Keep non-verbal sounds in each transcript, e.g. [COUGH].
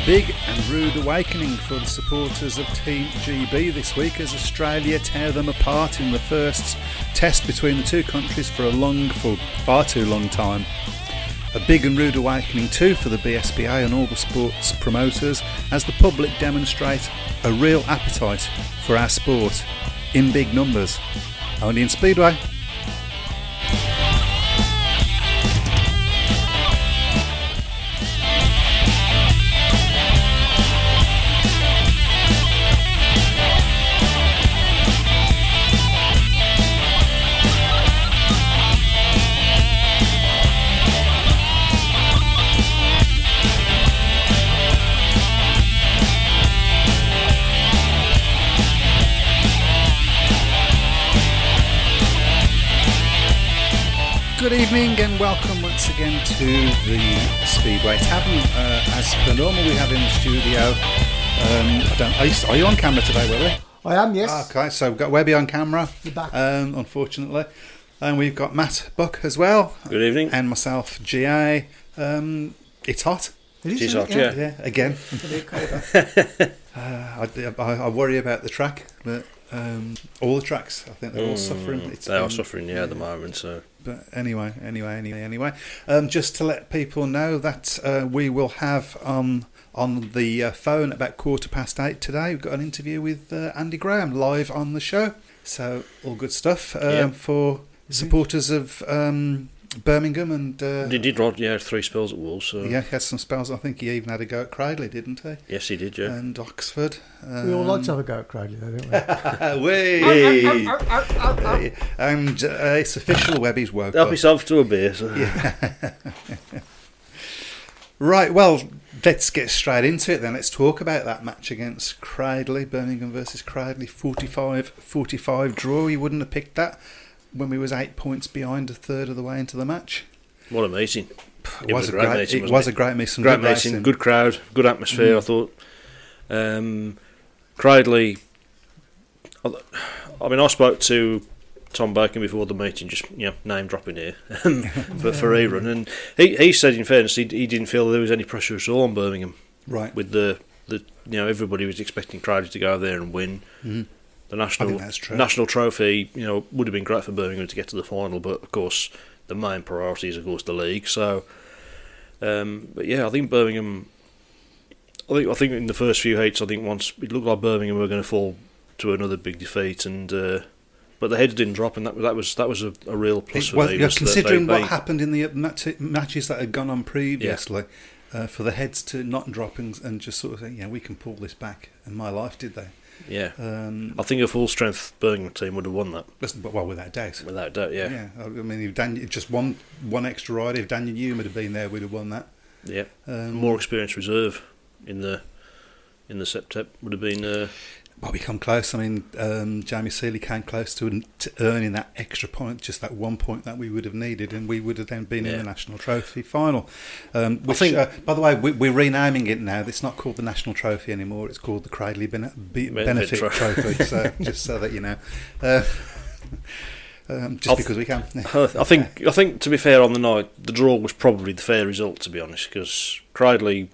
A big and rude awakening for the supporters of Team GB this week as Australia tear them apart in the first test between the two countries for a long, for far too long time. A big and rude awakening too for the BSPA and all the sports promoters as the public demonstrate a real appetite for our sport in big numbers. Only in Speedway. Evening and welcome once again to the Speedway Tavern. Uh, as per normal, we have in the studio. Um, I don't. Are you, are you on camera today, Willie? I am, yes. Okay, so we've got Webby on camera. You're back. Um, unfortunately, and we've got Matt Buck as well. Good evening. And myself, GA. Um, it's hot. It is, She's hot, it? yeah. Yeah, again. [LAUGHS] uh, I, I, I worry about the track, but um, all the tracks, I think they're all suffering. It's Mm, They are been- suffering, yeah, at the moment. So But anyway, anyway, anyway, anyway. Um, just to let people know that uh, we will have um, on the uh, phone about quarter past eight today. We've got an interview with uh, Andy Grahame live on the show. So all good stuff um, Yeah. for supporters of um, Birmingham and. Uh, he did rod, yeah, three spells at Wolves. So yeah, he had some spells. I think he even had a go at Cradley, didn't he? yes, he did, yeah. And Oxford. We all like to Um, have a go at Cradley, though, don't we? [LAUGHS] Whey! and uh, it's official. Webby's woke Help up. yourself to a beer. So. [LAUGHS] Right, well, let's get straight into it then. Let's talk about that match against Cradley, Birmingham versus Cradley, 45-45 draw. You wouldn't have picked that when we was eight points behind a third of the way into the match. What a meeting! It, was, a great, meeting, it was a great meeting. great good meeting. Mm. good crowd, good atmosphere. I thought. Um, Cradley. I mean, I spoke to Tom Bacon before the meeting, just you know, name dropping here, [LAUGHS] but for Aaron, and he he said, in fairness, he, he didn't feel there was any pressure at all on Birmingham Right. with the the you know everybody was expecting Cradley to go there and win. Mhm. The national I think that's true. national trophy, you know, would have been great for Birmingham to get to the final, but of course the main priority is of course the league. So, um, but yeah, I think Birmingham. I think I think in the first few heats, I think once it looked like Birmingham were going to fall to another big defeat, and uh, but the heads didn't drop, and that that was that was a, a real plus It for was- me. yeah, considering they- what they- happened in the mat- matches that had gone on previously, uh, for the heads to not drop and, and just sort of say, yeah, we can pull this back. And my life, did they? Yeah, Um, I think a full strength Birmingham team would have won that listen, but well, without doubt. without doubt. Yeah, Yeah, I mean, if Daniel, just one one extra rider, if Daniel Newman had been there, we'd have won that. yeah. Um, More experienced reserve in the in the septet would have been. Uh, Well, we come close. I mean, um, Jamie Seeley came close to, to earning that extra point, just that one point that we would have needed, and we would have then been in the national trophy final. Um, which, think- uh, by the way, we, we're renaming it now. It's not called the national trophy anymore. It's called the Cradley Bene- Be- Benefit Benefit Tro- Trophy. so [LAUGHS] just so that you know, uh, um, just I'll- because we can. [LAUGHS] I think I think to be fair on the night, the draw was probably the fair result. To be honest, because Cradley,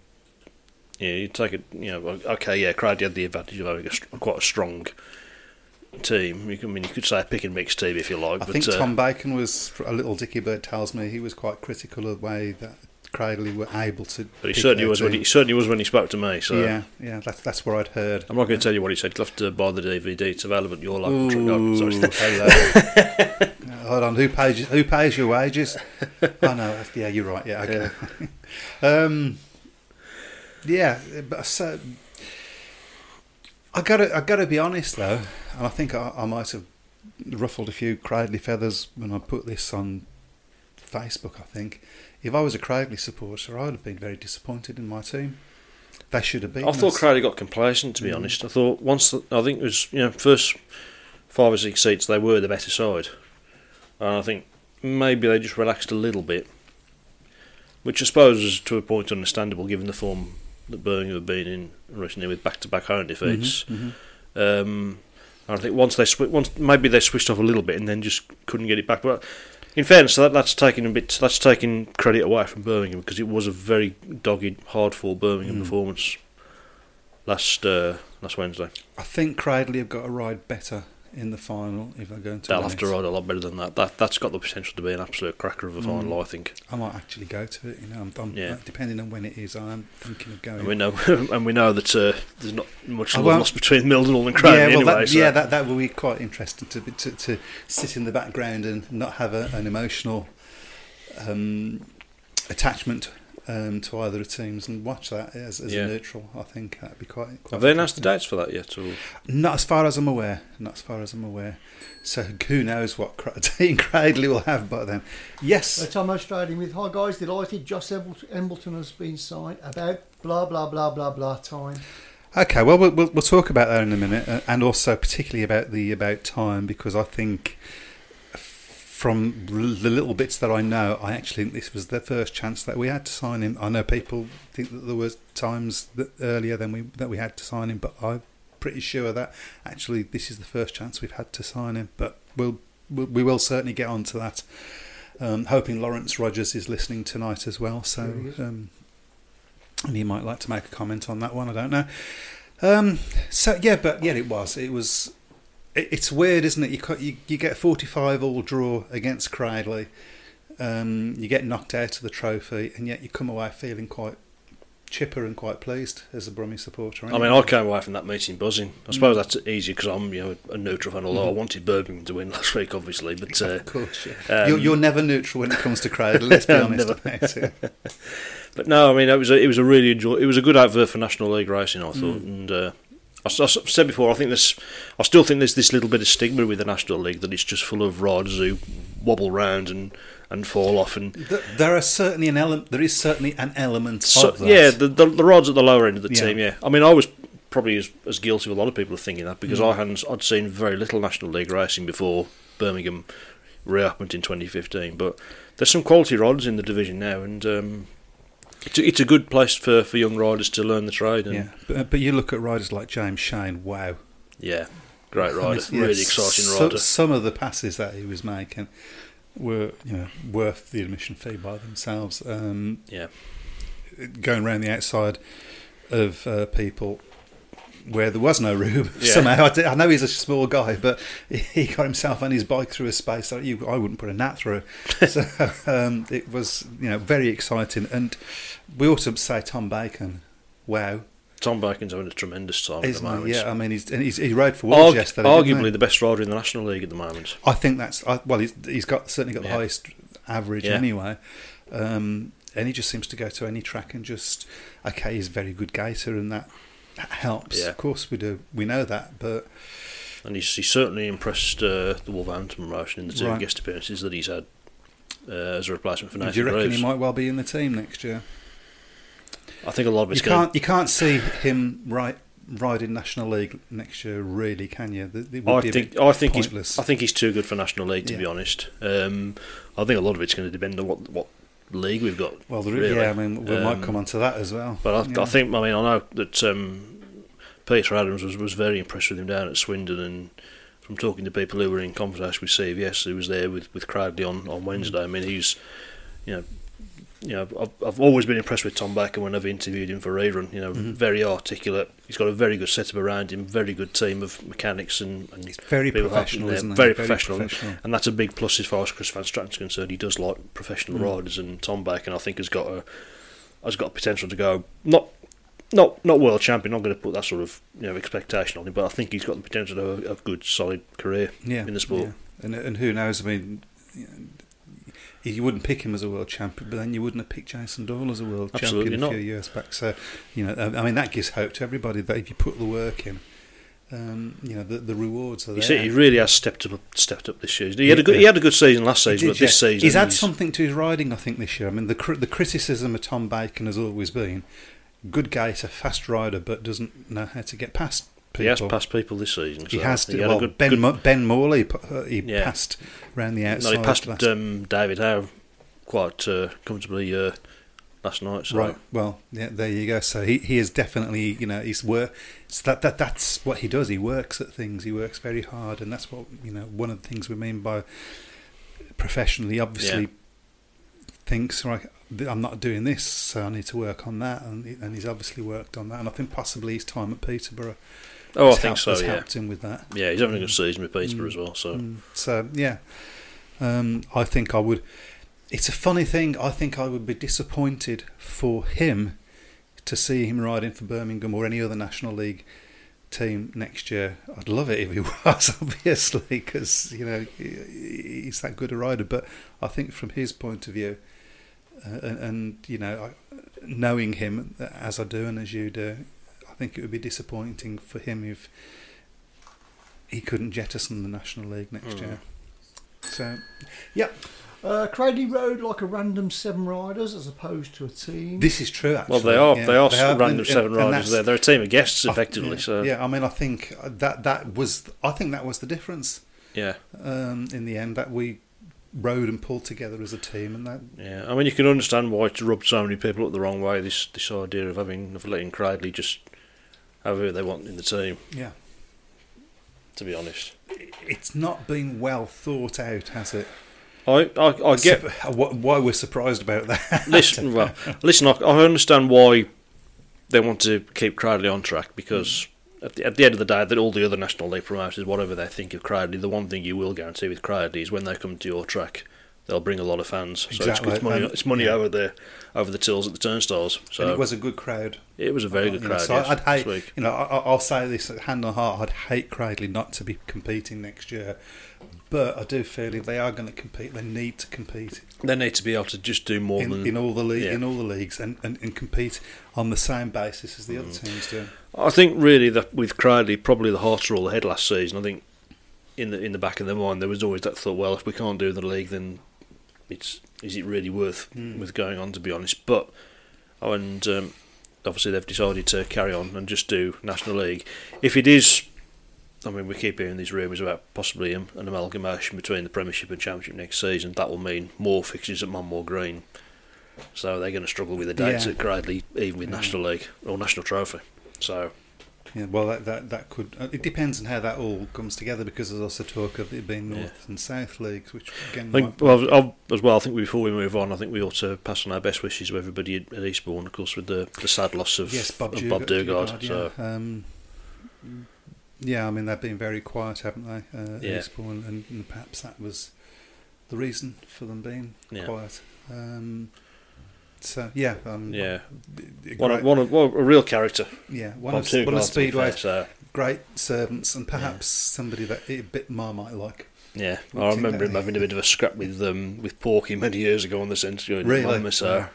yeah, you take it. You know, okay, yeah, Cradley had the advantage of having a, quite a strong team. You can, I mean, you could say a pick and mix team if you like. I but, think uh, Tom Bacon was a little Dicky Bird tells me he was quite critical of the way that Cradley were able to. but he certainly was when he team. certainly was when he spoke to me. So yeah, yeah, that's that's what I'd heard. I'm not going to tell you what he said. You'll have to buy the DVD. It's available at your local. Tr- sorry. [LAUGHS] [LAUGHS] hello. Hold on, who pays who pays your wages? oh no, that's- yeah, you're right. Yeah, okay. [LAUGHS] um, yeah, but uh, so I gotta I gotta be honest though, and I think I, I might have ruffled a few Cradley feathers when I put this on Facebook. I think if I was a Cradley supporter, I'd have been very disappointed in my team. They should have been. I thought Cradley got complacent. To be mm. honest, I thought once the, I think it was you know first five or six seats they were the better side, and I think maybe they just relaxed a little bit, which I suppose is to a point understandable given the form that Birmingham have been in recently with back-to-back home defeats. Mhm, Um, I think once they swi- once maybe they switched off a little bit and then just couldn't get it back. But in fairness, that, that's taking a bit that's taking credit away from Birmingham because it was a very dogged, hard-fought Birmingham Mm. performance last uh, last Wednesday. I think Cradley have got to ride better in the final if they're going to. They'll have to ride a lot better than that. That that's got the potential to be an absolute cracker of a final. Mm. I think. I might actually go to it. You know, I'm, I'm, Yeah. depending on when it is, I am thinking of going. And we know [LAUGHS] and we know that uh, there's not much love lost between Mildenhall and Cradley yeah, well, anyway. that, so. yeah, that that will be quite interesting to, to to sit in the background and not have a, an emotional um, attachment um, to either of the teams and watch that as, as Yeah. a neutral. I think that'd be quite. quite Have they announced the dates for that yet? Or? Not as far as I'm aware. Not as far as I'm aware. So who knows what Cra- [LAUGHS] Dean Cradley will have by then? Yes. Uh, Tom Australian with Hi guys, delighted Josh Embleton, Embleton has been signed about blah blah blah blah blah time. Okay, well, we'll we'll, we'll talk about that in a minute, uh, and also particularly about the about time because I think from the little bits that I know, I actually think this was the first chance that we had to sign him. I know people think that there was times that earlier than we that we had to sign him, but I'm pretty sure that actually this is the first chance we've had to sign him. But we'll we'll- certainly get on to that. Um, hoping Lawrence Rogers is listening tonight as well, so um, and he might like to make a comment on that one. I don't know. Um, so yeah, but yeah, it was. It was. It, it's weird, isn't it? You, you you get forty five all draw against Cradley. Um, you get knocked out of the trophy, and yet you come away feeling quite chipper and quite pleased as a Brummie supporter. I mean. I came away from that meeting buzzing. I suppose that's easy because I'm you know a neutral fan. Although I wanted Birmingham to win [LAUGHS] last week, obviously, but uh, of course, yeah. um, you're, you're never neutral when it comes to Cradley. Let's be [LAUGHS] honest about it. [LAUGHS] But no, I mean it was a, it was a really enjoy. It was a good advert for National League racing, I thought. Mm. And uh, I, s- I s- said before, I think this, I still think there's this little bit of stigma with the National League that it's just full of rods who wobble round and, and fall off. And There are certainly an element. There is certainly an element so, of that. yeah, the, the the rods at the lower end of the Yeah. team. Yeah, I mean I was probably as, as guilty of a lot of people of thinking that Mm. because I hadn't I'd seen very little National League racing before Birmingham reopened in 2015. But there's some quality rods in the division now, and um, it's, a, it's a good place for, for young riders to learn the trade. And yeah. But, but you look at riders like James Shane. Wow. Yeah, great I mean, rider, yeah, really exciting so- rider. Some of the passes that he was making were, you know, worth the admission fee by themselves. Um, Yeah, going around the outside of uh, people where there was no room. [LAUGHS] Yeah. Somehow, I, know he's a small guy, but he got himself on his bike through a space that you, I wouldn't put a gnat through. [LAUGHS] so um, it was, you know, very exciting. And we also say Tom Bacon. Wow, Tom Bacon's having a tremendous time Isn't the he? Yeah, I mean, he's, and he's, he rode for Wolves Argu- yesterday. arguably the best rider in the National League at the moment. I think that's I, well. He's, he's got certainly got the Yeah. highest average Yeah. anyway, um, and he just seems to go to any track and just okay. He's a very good gaiter, and that helps. Yeah. Of course, we do. We know that, but And he's, he's certainly impressed uh, the Wolverhampton promotion in the two Right. guest appearances that he's had uh, as a replacement for do you reckon Reeves. he might well be in the team next year? I think a lot of You it's going can't you can't see him right ride in National League next year, really, can you? It it would I think I think pointless. he's I think he's too good for National League to Yeah. be honest. Um, I think a lot of it's going to depend on what what league we've got. well, really. yeah, I mean, we might Um, come on to that as well. But I, Yeah. I think I mean I know that um, Peter Adams was, was very impressed with him down at Swindon, and from talking to people who were in conversation with CVS, who was there with with Cradley on, on Wednesday. I mean he's you know. You know, I've, I've always been impressed with Tom Baker when I've interviewed him for rerun. You know, Mm-hmm. very articulate. He's got a very good setup around him, very good team of mechanics and, and very professional, isn't he? Very, Very professional. professional. and that's a big plus as far as Chris Van Straaten's concerned. He does like professional riders, and Tom Baker, I think, has got a has got potential to go not not not world champion. Not going to put that sort of you know expectation on him, but I think he's got the potential to have a, a good, solid career yeah, in the sport. yeah. And and who knows? I mean, you, wouldn't pick him as a world champion, but then you wouldn't have picked Jason Doyle as a world Absolutely champion not. a few years back. So, you know, I mean, that gives hope to everybody that if you put the work in, um, you know, the, the rewards are You there. see, he really has stepped up stepped up this year. He had a good he had a good season last season, but this yeah. season he's had something to his riding, I think, this year. I mean, the the criticism of Tom Bacon has always been good gaiter, fast rider, but doesn't know how to get past people. He has passed people this season. He has. He had well, a good, ben good- Ben Morley, uh, he Yeah. passed around the no, outside. he passed last- um, David Howe quite uh, comfortably uh, last night. So. Right. Well, yeah. There you go. So he, he is definitely you know he's work. So that that that's what he does. He works at things. He works very hard, and that's what you know. One of the things we mean by professionally, obviously, Yeah. thinks right. I'm not doing this, so I need to work on that, and and he's obviously worked on that. And I think possibly his time at Peterborough. Oh, I think helped, so. Yeah, helped him with that. yeah. He's having a good season with Peterborough Mm. as well. So Mm. So yeah, um, I think I would. It's a funny thing. I think I would be disappointed for him to see him riding for Birmingham or any other National League team next year. I'd love it if he [LAUGHS] was, obviously, because you know he's that good a rider. But I think from his point of view, uh, and, and you know, I, knowing him as I do and as you do, think it would be disappointing for him if he couldn't jettison the National League next Mm. year. So, yeah, Uh, Cradley rode like a random seven riders as opposed to a team. this is true. Actually, well, they are yeah. they are and- random and- seven and riders. that's- There, they're a team of guests I- effectively. yeah, so yeah, I mean, I think that that was. I think that was the difference yeah, um, in the end. That we rode and pulled together as a team, and that yeah. I mean, you can understand why it's rubbed so many people up the wrong way. This this idea of having of letting Cradley just have who they want in the team. yeah, To be honest, it's not been well thought out, has it? I I, I get uh, why we're surprised about that. listen. [LAUGHS] Well, listen. I, I understand why they want to keep Cradley on track because at the, at the end of the day, that all the other National League promoters, whatever they think of Cradley, the one thing you will guarantee with Cradley is when they come to your track, they'll bring a lot of fans. So it's, Exactly, it's money. and- it's money yeah. over the over the tills at the turnstiles. So and it was a good crowd. it was a very good You know, crowd. so yes, I'd hate, this week. you know, I, I'll say this hand on heart. I'd hate Cradley not to be competing next year, but I do feel if they are going to compete, they need to compete They need to be able to just do more in, than in all the league, yeah. in all the leagues, and, and, and compete on the same basis as the Mm. other teams do. I think really that with Cradley, probably the hearts were all ahead last season. I think in the in the back of their mind there was always that thought, well, if we can't do the league, then it's is it really worth Hmm. with going on? To be honest, but oh, and um, obviously they've decided to carry on and just do National League. If it is, I mean, we keep hearing these rumours about possibly an amalgamation between the Premiership and Championship next season. That will mean more fixtures at Monmore Green. So they're going to struggle with the dates Yeah. at Cradley, even with Yeah. National League or National Trophy. So Yeah, well, that, that that could. uh, It depends on how that all comes together because there's also talk of it being Yeah. North and South leagues, which again. I think, well, I'll, as well, I think before we move on, I think we ought to pass on our best wishes to everybody at, Eastbourne, of course, with the, the sad loss of, yes, Bob, of Dugard, Bob Dugard. yeah. So, Um, yeah, I mean they've been very quiet, haven't they? Uh, Yeah. Eastbourne, and, and perhaps that was the reason for them being Yeah. quiet. Um, so yeah, um, yeah, a one, great- one, well, a real character. yeah, one of, one of Speedway's So, great servants, and perhaps somebody that a bit Marmite like. yeah, I remember him having a bit of a scrap with um, with Porky many years ago on the centre. Really? So,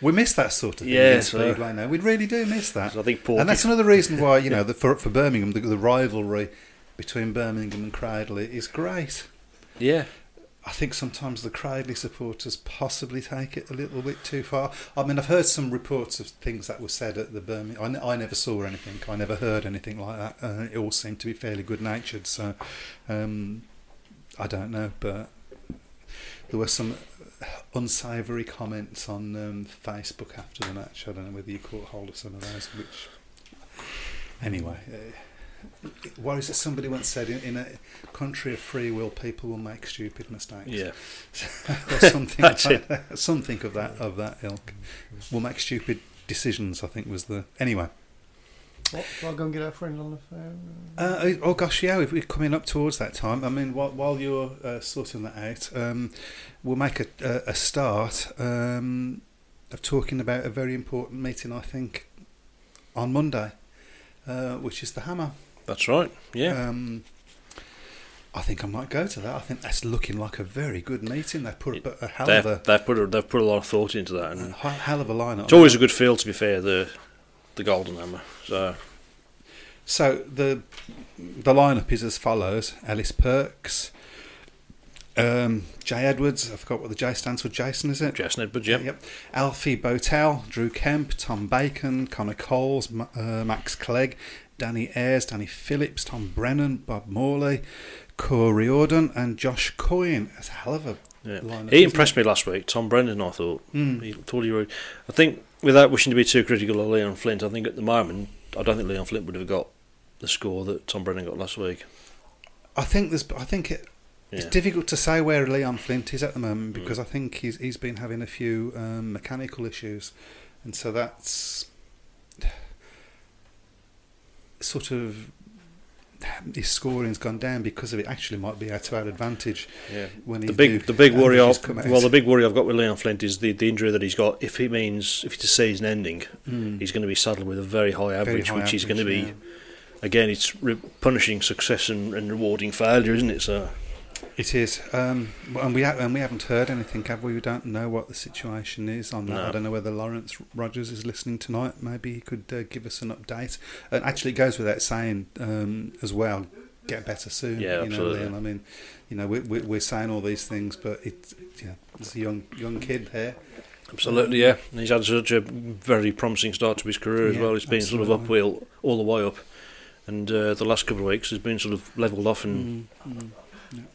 We miss that sort of thing Yeah, in so- Speedway now. We really do miss that. so I think Porky. And that's another reason why you [LAUGHS] know the, for for Birmingham the, the rivalry between Birmingham and Cradley is great. yeah, I think sometimes the Cradley supporters possibly take it a little bit too far. I mean, I've heard some reports of things that were said at the Birmingham. I, n- I never saw anything. I never heard anything like that. Uh, it all seemed to be fairly good natured. So um, I don't know, but there were some unsavoury comments on um, Facebook after the match. I don't know whether you caught hold of some of those. Which anyway. Uh, what is it? Somebody once said, in, in a country of free will, people will make stupid mistakes. Yeah. [LAUGHS] or something. That's like that, something of that of that ilk. Will make stupid decisions. I think was the anyway. What? Shall I go and get our friend on the phone? Uh, oh gosh, yeah, we're coming up towards that time. I mean, while, while you're uh, sorting that out, um, we'll make a, a, a start um, of talking about a very important meeting. I think on Monday, uh, which is the Hammer. That's right. Yeah. Um, I think I might go to that. I think that's looking like a very good meeting. They put a, a hell of they've, a, they've put a, they've put a lot of thought into that, and hi- hell of a lineup. it's always a good feel. To be fair, the the Golden Hammer. So So the the lineup is as follows: Ellis Perks, um, Jay Edwards. I forgot what the J stands for. Jason, is it? Jason Edwards, yep. Yep. Alfie Bowtell, Drew Kemp, Tom Bacon, Connor Coles, uh, Max Clegg, Danny Ayres, Danny Phillips, Tom Brennan, Bob Morley, Corey Auden, and Josh Coyne. That's a hell of a Yeah. lineup. He impressed it? me last week. Tom Brennan, I thought. Hmm. He thought he. I think, without wishing to be too critical of Leon Flint, I think at the moment, I don't think Leon Flint would have got the score that Tom Brennan got last week. I think there's. I think it, it's Yeah. difficult to say where Leon Flint is at the moment Hmm. because I think he's he's been having a few um, mechanical issues, and so that's sort of his scoring's gone down because of it. Actually, might be to our advantage. Yeah. When The big, the big worry, averages I've, well, the big worry I've got with Leon Flint is the, the injury that he's got. If he means if it's a season ending, Mm. he's going to be saddled with a very high average, high which is going to be, average, again, it's re- punishing success and, and rewarding failure, isn't it? So It is, um, and we ha- and we haven't heard anything, have we? We don't know what the situation is on that. No. I don't know whether Lawrence Rogers is listening tonight. Maybe he could uh, give us an update. And actually, it goes without saying um, as well. Get better soon. Yeah, you absolutely. Know, Liam. I mean, you know, we, we, we're saying all these things, but it, you know, it's a young young kid here. absolutely, yeah. And he's had such a very promising start to his career as Yeah, well. It's been sort of absolutely. uphill all the way up, and uh, the last couple of weeks has been sort of levelled off and. Mm.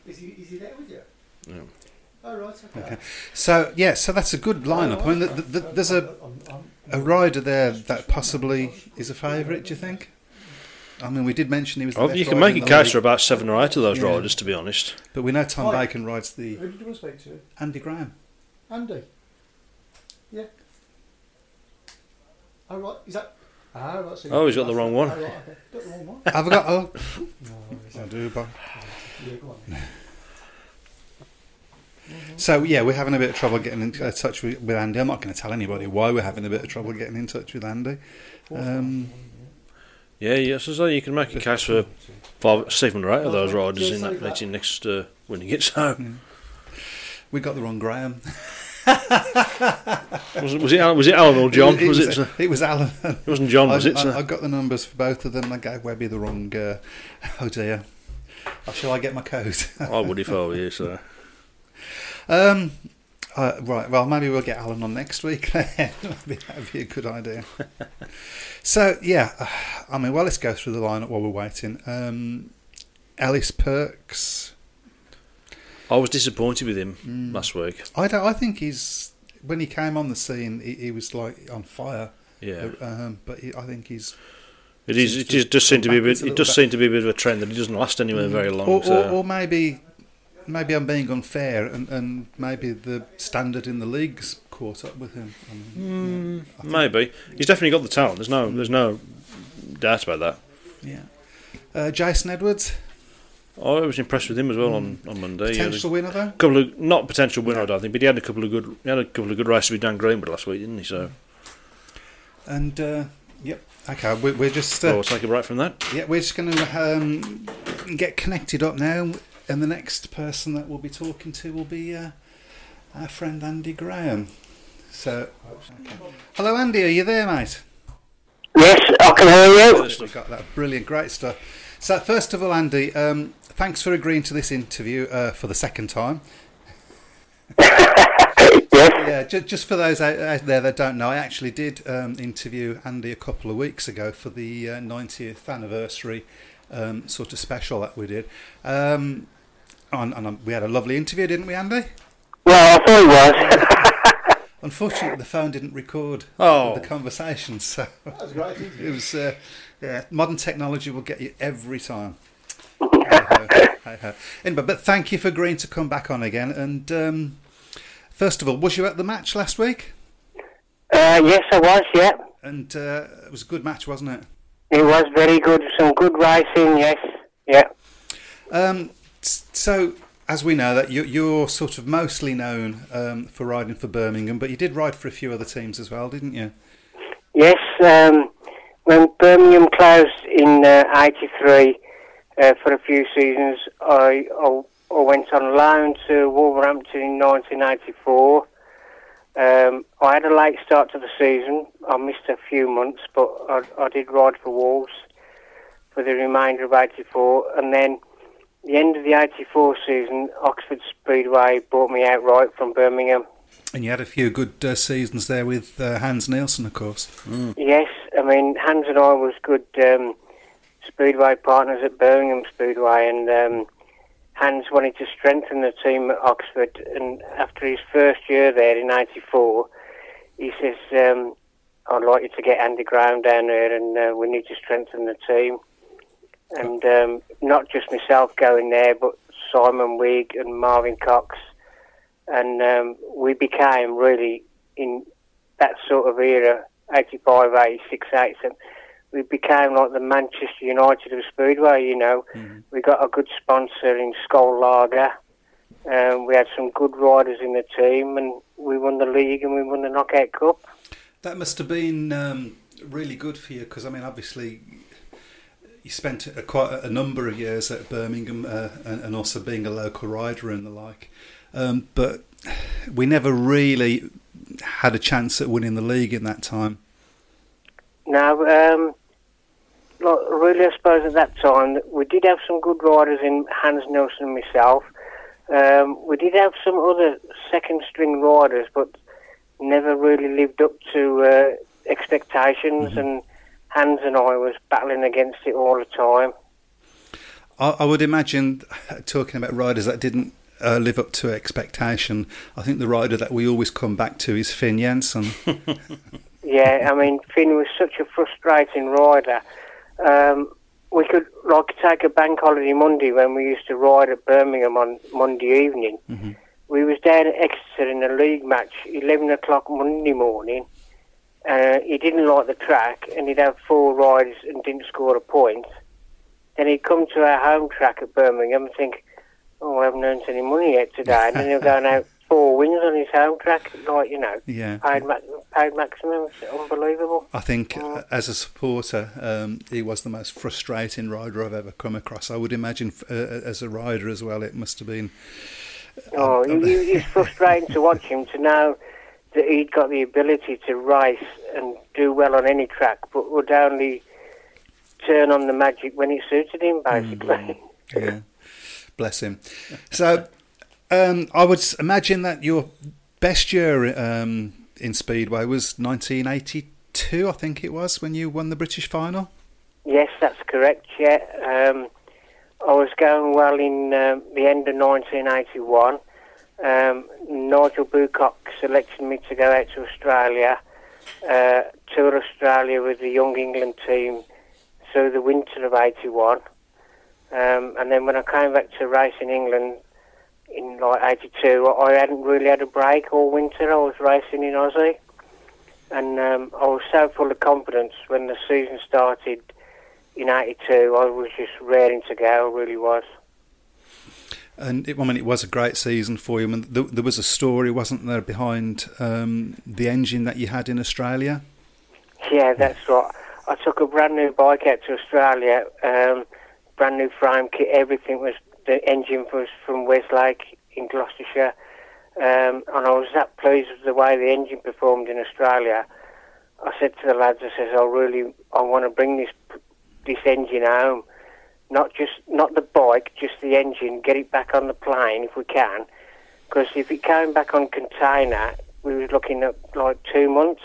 Is he, is he there with you? Yeah. Oh, right, okay. Okay. So yeah, so that's a good lineup. I mean, the, the, the, there's a I'm, I'm, a rider there that possibly is a favourite. Do you think? I mean, we did mention he was. The Oh, best you can make a case league. for about seven or eight of those Yeah. riders, to be honest. But we know Tom Right. Bacon rides the who did you want to speak to? Andy Grahame. Andy. Yeah. Oh, right. Is that. Ah, right. So Oh, he's got the wrong one. Oh, right, okay. Got the wrong one. Have I got? Oh, [LAUGHS] No, I do, but yeah, go on. so yeah, we're having a bit of trouble getting in uh, touch with, with Andy. I'm not going to tell anybody why we're having a bit of trouble getting in touch with Andy. Um, Yeah, yes, so you can make a case for five, seven or eight of those riders in that that. meeting next uh, when he gets home. we got the wrong Grahame. [LAUGHS] Was it, was it Alan, was it Alan or John? It, was was, it? sir? it was Alan. It wasn't John, was I, it? I, I got the numbers for both of them. I gave Webby the wrong. Uh, [LAUGHS] oh dear. Oh, shall I get my code? [LAUGHS] I would if I were you. sir. Um, uh, right, well, maybe we'll get Alan on next week. [LAUGHS] That'd be that'd be a good idea. [LAUGHS] so, yeah, uh, I mean, well, let's go through the lineup while we're waiting. Um, Ellis Perks. I was disappointed with him Mm. last week. I, don't, I think he's. When he came on the scene, he, he was like on fire. Yeah, Um, but he, I think he's. It is. It is, does seem to be a bit. It does seem to be a bit of a trend that it doesn't last anywhere very long. Or, so. or, or maybe, maybe I'm being unfair, and, and maybe the standard in the league's caught up with him. I mean, yeah, I Maybe he's definitely got the talent. There's no. There's no doubt about that. Yeah. Uh, Jason Edwards, I was impressed with him as well on, on Monday. Potential winner though. couple of not potential winner, I don't think, but he had a couple of good. He had a couple of good races with Dan Greenwood last week, didn't he? So And uh, yep, okay, we're, we're just so uh, we'll take it right from that. yeah, we're just going to um, get connected up now, and the next person that we'll be talking to will be uh, our friend Andy Grahame. So, okay. hello Andy, are you there, mate? Yes, I can hear you. We got that brilliant, great stuff. So, first of all, Andy, um, thanks for agreeing to this interview uh, for the second time. [LAUGHS] Yes. Yeah, just, just for those out, out there that don't know, I actually did um, interview Andy a couple of weeks ago for the uh, 90th anniversary um, sort of special that we did. Um, and, and um, we had a lovely interview, didn't we, Andy? Well, I thought it was. [LAUGHS] Unfortunately, the phone didn't record Oh. the conversation, [LAUGHS] so That was great, it it? was. Uh, yeah, modern technology will get you every time. [LAUGHS] Hey-ho, hey-ho. Anyway, but thank you for agreeing to come back on again. And um, first of all, was you at the match last week? uh, yes, I was. Yeah, And uh, it was a good match, wasn't it? it was very good. Some good racing. Yes. Yeah. Um, so, as we know, that you, you're sort of mostly known um, for riding for Birmingham, but you did ride for a few other teams as well, didn't you? Yes. Um, when Birmingham closed in uh, '83 uh, for a few seasons, I, I I went on loan to Wolverhampton in 1984. Um, I had a late start to the season. I missed a few months, but I, I did ride for Wolves for the remainder of '84, and then the end of the '84 season, Oxford Speedway bought me outright from Birmingham. And you had a few good uh, seasons there with uh, Hans Nielsen, of course. Yes, I mean Hans and I was good um, speedway partners at Birmingham Speedway, and um, Hans wanted to strengthen the team at Oxford. And after his first year there in '94, he says, um, "I'd like you to get Andy Grahame down there, and uh, we need to strengthen the team." And um, not just myself going there, but Simon Wigg and Marvin Cox, and um, we became really in that sort of era, 85, 86, 87, we became like the Manchester United of Speedway, you know. We got a good sponsor in Skol Lager. Um, we had some good riders in the team, and we won the league and we won the Knockout Cup. That must have been um, really good for you because, I mean, obviously, you spent a, quite a number of years at Birmingham uh, and, and also being a local rider and the like. Um, but we never really had a chance at winning the league in that time. Now, um, like, really, I suppose at that time we did have some good riders in Hans Nielsen and myself. Um, we did have some other second string riders, but never really lived up to uh, expectations. And Hans and I was battling against it all the time. I, I would imagine, [LAUGHS] talking about riders that didn't uh, live up to expectation, I think the rider that we always come back to is Finn Jensen. [LAUGHS] Yeah, I mean, Finn was such a frustrating rider. Um, we could like take a bank holiday Monday when we used to ride at Birmingham on Monday evening. We was down at Exeter in a league match, eleven o'clock Monday morning. Uh, he didn't like the track, and he'd have four rides and didn't score a point. Then he'd come to our home track at Birmingham and think, "Oh, I haven't earned any money yet today." And then he'll go and have [LAUGHS] four wins on his home track, like you know, Yeah. Paid maximum. It's unbelievable. I think uh, as a supporter, um, he was the most frustrating rider I've ever come across. I would imagine uh, as a rider as well, it must have been. Oh, it, it- it's frustrating to watch him to know that he'd got the ability to race and do well on any track, but would only turn on the magic when it suited him, basically. [LAUGHS] Yeah, bless him. So, um, I would imagine that your best year um, in Speedway was 1982, I think it was, when you won the British final. yes, that's correct. Yeah, um, I was going well in um, the end of 1981. Um, Nigel Boocock selected me to go out to Australia, uh, tour Australia with the Young England team through the winter of 81. Um, and then when I came back to race in England in like 82, I hadn't really had a break all winter. I was racing in Aussie. And um, I was so full of confidence when the season started in 82. I was just raring to go, I really was. And it, I mean, it was a great season for you. And there, there was a story, wasn't there, behind um, the engine that you had in Australia? Yeah, that's right. I took a brand new bike out to Australia, um, brand new frame kit, everything was, the engine was from Westlake in Gloucestershire. Um, and I was that pleased with the way the engine performed in Australia. I said to the lads, I says, I really, I want to bring this, this engine home. Not just, not the bike, just the engine, get it back on the plane if we can. Because if it came back on container, we was looking at like two months.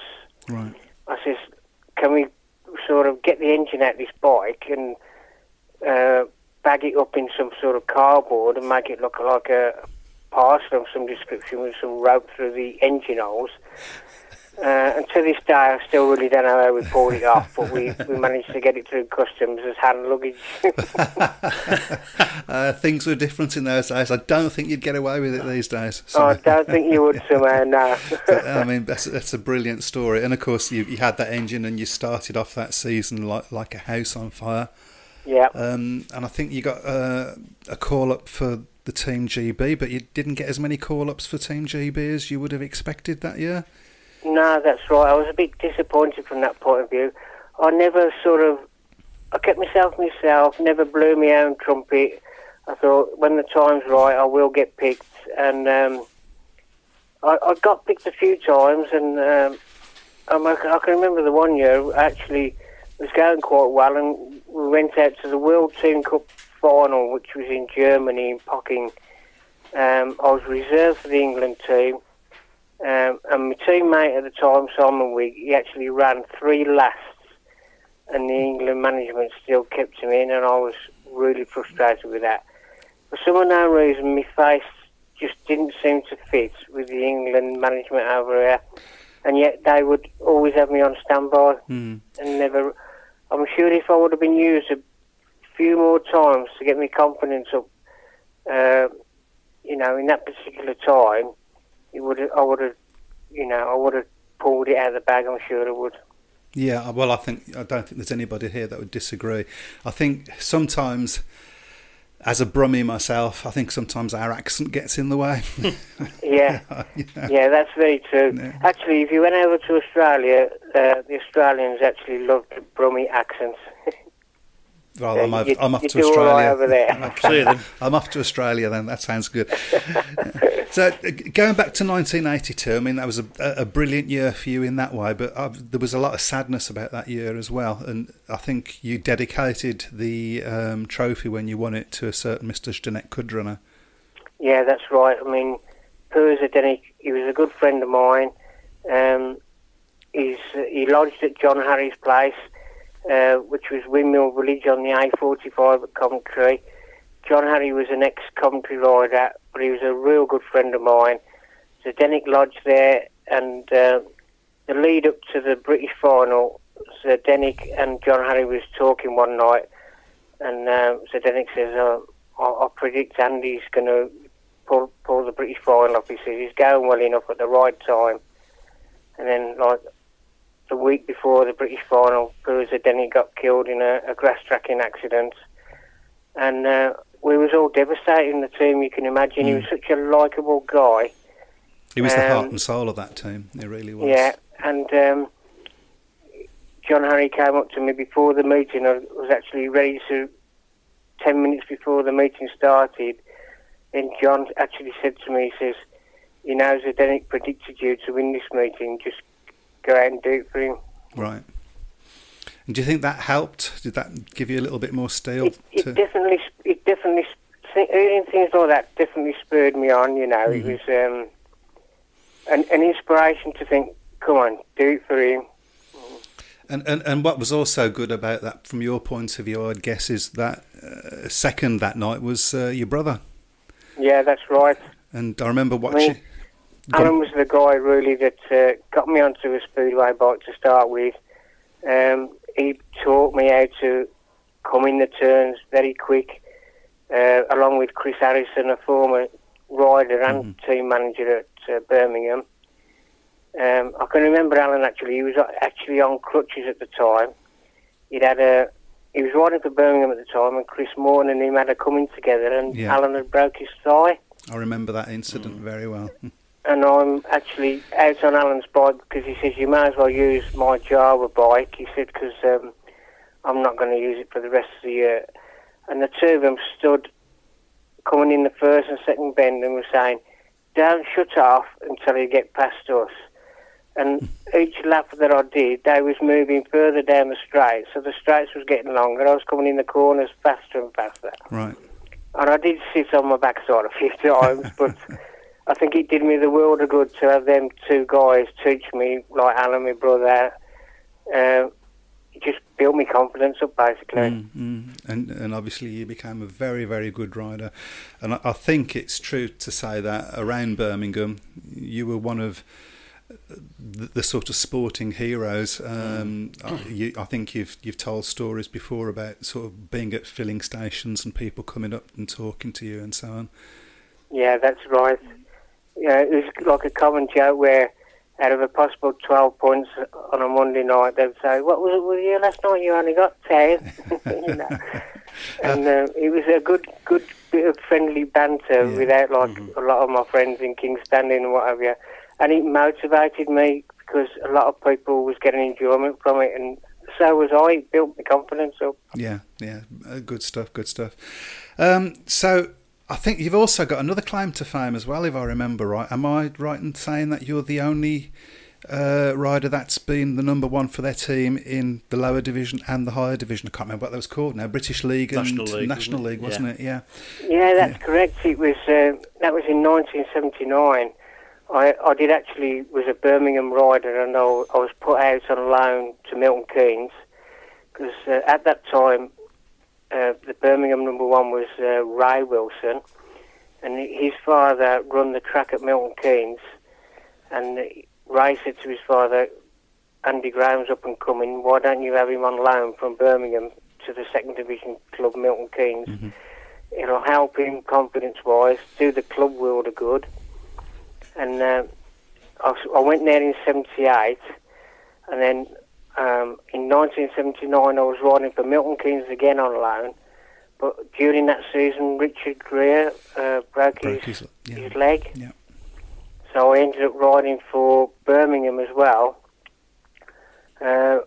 Right. I says, can we sort of get the engine out of this bike and uh, bag it up in some sort of cardboard and make it look like a parcel of some description with some rope through the engine holes. [LAUGHS] Uh, and to this day, I still really don't know how we pulled it off, but we, we managed to get it through customs as hand luggage. [LAUGHS] Uh, things were different in those days. I don't think you'd get away with it these days. So- I don't think you would somehow, no. [LAUGHS] But, I mean, that's, that's a brilliant story. And of course, you, you had that engine and you started off that season like, like a house on fire. Yeah. Um, and I think you got uh, a call up for the Team GB, but you didn't get as many call ups for Team GB as you would have expected that year. No, that's right. I was a bit disappointed from that point of view. I never sort of, I kept myself myself, never blew my own trumpet. I thought when the time's right, I will get picked, and um, I, I got picked a few times, and um, I, I can remember the one year actually was going quite well, and we went out to the World Team Cup final, which was in Germany in Pocking. Um, I was reserved for the England team. Um, and my teammate at the time, Simon Wigg, he actually ran three lasts, and the England management still kept him in, and I was really frustrated with that. For some unknown reason, my face just didn't seem to fit with the England management over here, and yet they would always have me on standby, and never. I'm sure if I would have been used a few more times to get my confidence up, uh, you know, in that particular time, it would I would have, you know, I would have pulled it out of the bag. I'm sure I would. Yeah, well, I think I don't think there's anybody here that would disagree. I think sometimes, as a Brummie myself, I think sometimes our accent gets in the way. [LAUGHS] Yeah, [LAUGHS] Yeah. yeah, that's very true. Yeah. Actually, if you went over to Australia, uh, the Australians actually love the Brummie accents. Well, I'm, off, you- I'm off to Australia. right over there. Okay. Then. [LAUGHS] I'm off to Australia then. That sounds good. so, uh, going back to 1982, I mean, that was a, a brilliant year for you in that way, but uh, there was a lot of sadness about that year as well. And I think you dedicated the um, trophy when you won it to a certain Mr. Zdenek Kudrna. Yeah, that's right. I mean, Purza Denick, he was a good friend of mine. Um, he's, he lodged at John Harry's place, uh, which was Windmill Village on the A45 at Coventry. John Harry was an ex-Coventry rider, but he was a real good friend of mine. So Zdenek lodged there, and uh, the lead up to the British final, so Zdenek and John Harry was talking one night, and um, so Zdenek says, oh, I, I predict Andy's going to pull, pull the British final off. He says he's going well enough at the right time. And then, like, the week before the British final, Purza Denny got killed in a, a grass tracking accident. And uh, we was all devastated in the team, you can imagine. He was such a likeable guy. He was the heart Um, and soul of that team. He really was. Yeah, and um, John Harry came up to me before the meeting. I was actually ready to, 10 minutes before the meeting started. and John actually said to me, he says, You know, Zdenek predicted you to win this meeting. Just go out and do it for him. Right. And do you think that helped? Did that give you a little bit more steel? It, it to, definitely, it definitely, hearing things like that definitely spurred me on. You know, it was um, an, an inspiration to think, come on, do it for him. And, and and what was also good about that, from your point of view, I'd guess, is that uh, second that night was uh, your brother. Yeah, that's right. And I remember I watching. mean, Alan was the guy really that uh, got me onto a speedway bike to start with. Um, he taught me how to come in the turns very quick, uh, along with Chris Harrison, a former rider and team manager at uh, Birmingham. Um, I can remember Alan actually. He was actually on crutches at the time. He'd had a. He was riding for Birmingham at the time, and Chris Moore and him had a coming together, and Yeah. Alan had broke his thigh I remember that incident very well. [LAUGHS] and I'm actually out on Alan's bike because he says you may as well use my Jawa bike. He said because um, I'm not going to use it for the rest of the year. And the two of them stood coming in the first and second bend and were saying, "Don't shut off until you get past us." And [LAUGHS] each lap that I did, they was moving further down the straight, so the straights was getting longer. I was coming in the corners faster and faster right. and I did sit on my backside a few [LAUGHS] times, but I think it did me the world of good to have them two guys teach me, like Alan, my brother. Uh, it just built me confidence up, basically. Mm, mm. And and obviously you became a very very good rider, and I, I think it's true to say that around Birmingham you were one of the, the sort of sporting heroes. Um, I, you, I think you've you've told stories before about sort of being at filling stations and people coming up and talking to you and so on. Yeah, that's right. Yeah, it was like a common joke where out of a possible 12 points on a Monday night, they'd say, What was it with you last night? You only got 10. [LAUGHS] you know? [LAUGHS] And uh, it was a good good bit of friendly banter Yeah. without like a lot of my friends in Kingstanding and what have you. And it motivated me because a lot of people was getting enjoyment from it and so was I. It built my confidence up. Yeah, yeah, uh, good stuff, good stuff. Um, so I think you've also got another claim to fame as well, if I remember right. Am I right in saying that you're the only uh, rider that's been the number one for their team in the lower division and the higher division? I can't remember what that was called now. British League and National League, National wasn't it? League, wasn't Yeah. it? Yeah. Yeah, that's correct. It was uh, that was in 1979. I, I did actually was a Birmingham rider, and I, I was put out on loan to Milton Keynes because uh, at that time uh, the Birmingham number one was uh, Ray Wilson, and his father run the track at Milton Keynes, and Ray said to his father, "Andy Grahame's up and coming. Why don't you have him on loan from Birmingham to the second division club Milton Keynes?" it'll help him confidence wise, do the club world of good. And uh, I, I went there in 78, and then um, in 1979 I was riding for Milton Keynes again on loan. But during that season, Richard Greer uh, broke, Broke his, his- yeah. his leg. Yeah. So I ended up riding for Birmingham as well. Uh,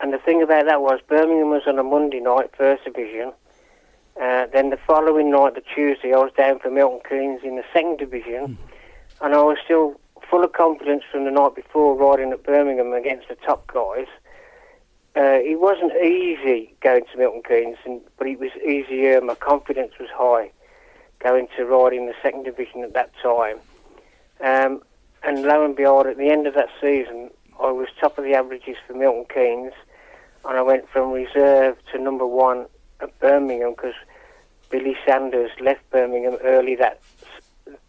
and the thing about that was Birmingham was on a Monday night, first division. Uh, then the following night, the Tuesday, I was down for Milton Keynes in the second division, and I was still full of confidence from the night before riding at Birmingham against the top guys. Uh, it wasn't easy going to Milton Keynes, and, but it was easier. My confidence was high going to ride in the second division at that time. Um, and lo and behold, at the end of that season, I was top of the averages for Milton Keynes, and I went from reserve to number one at Birmingham because Billy Sanders left Birmingham early that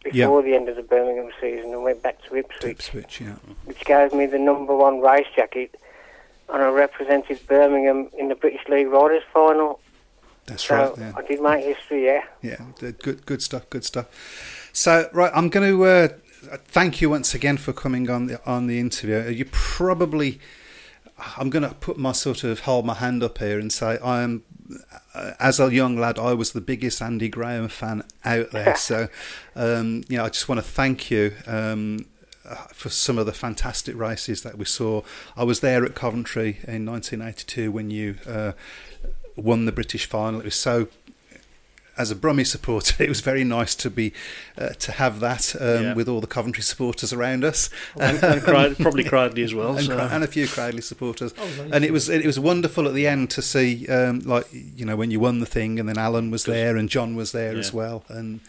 before the end of the Birmingham season and went back to Ipswich, Ipswich, yeah. which gave me the number one race jacket, and I represented Birmingham in the British League Riders Final. That's So right. Yeah. I did make history, yeah. Yeah, good, good stuff, good stuff. So, right, I'm going to uh, thank you once again for coming on the on the interview. You probably, I'm going to put my sort of hold my hand up here and say I am, uh, as a young lad, I was the biggest Andy Grahame fan out there. [LAUGHS] so, um, you know, I just want to thank you. Um, uh, for some of the fantastic races that we saw, I was there at Coventry in 1982 when you uh, won the British final. It was so as a Brummie supporter, [LAUGHS] it was very nice to be uh, to have that um, Yeah. with all the Coventry supporters around us, And, and [LAUGHS] Crid- probably Cridley as well. and, so. and a few Cradley supporters. Oh, nice. and it was it was wonderful at the end to see, um, like you know, when you won the thing, and then Alan was there and John was there as well, and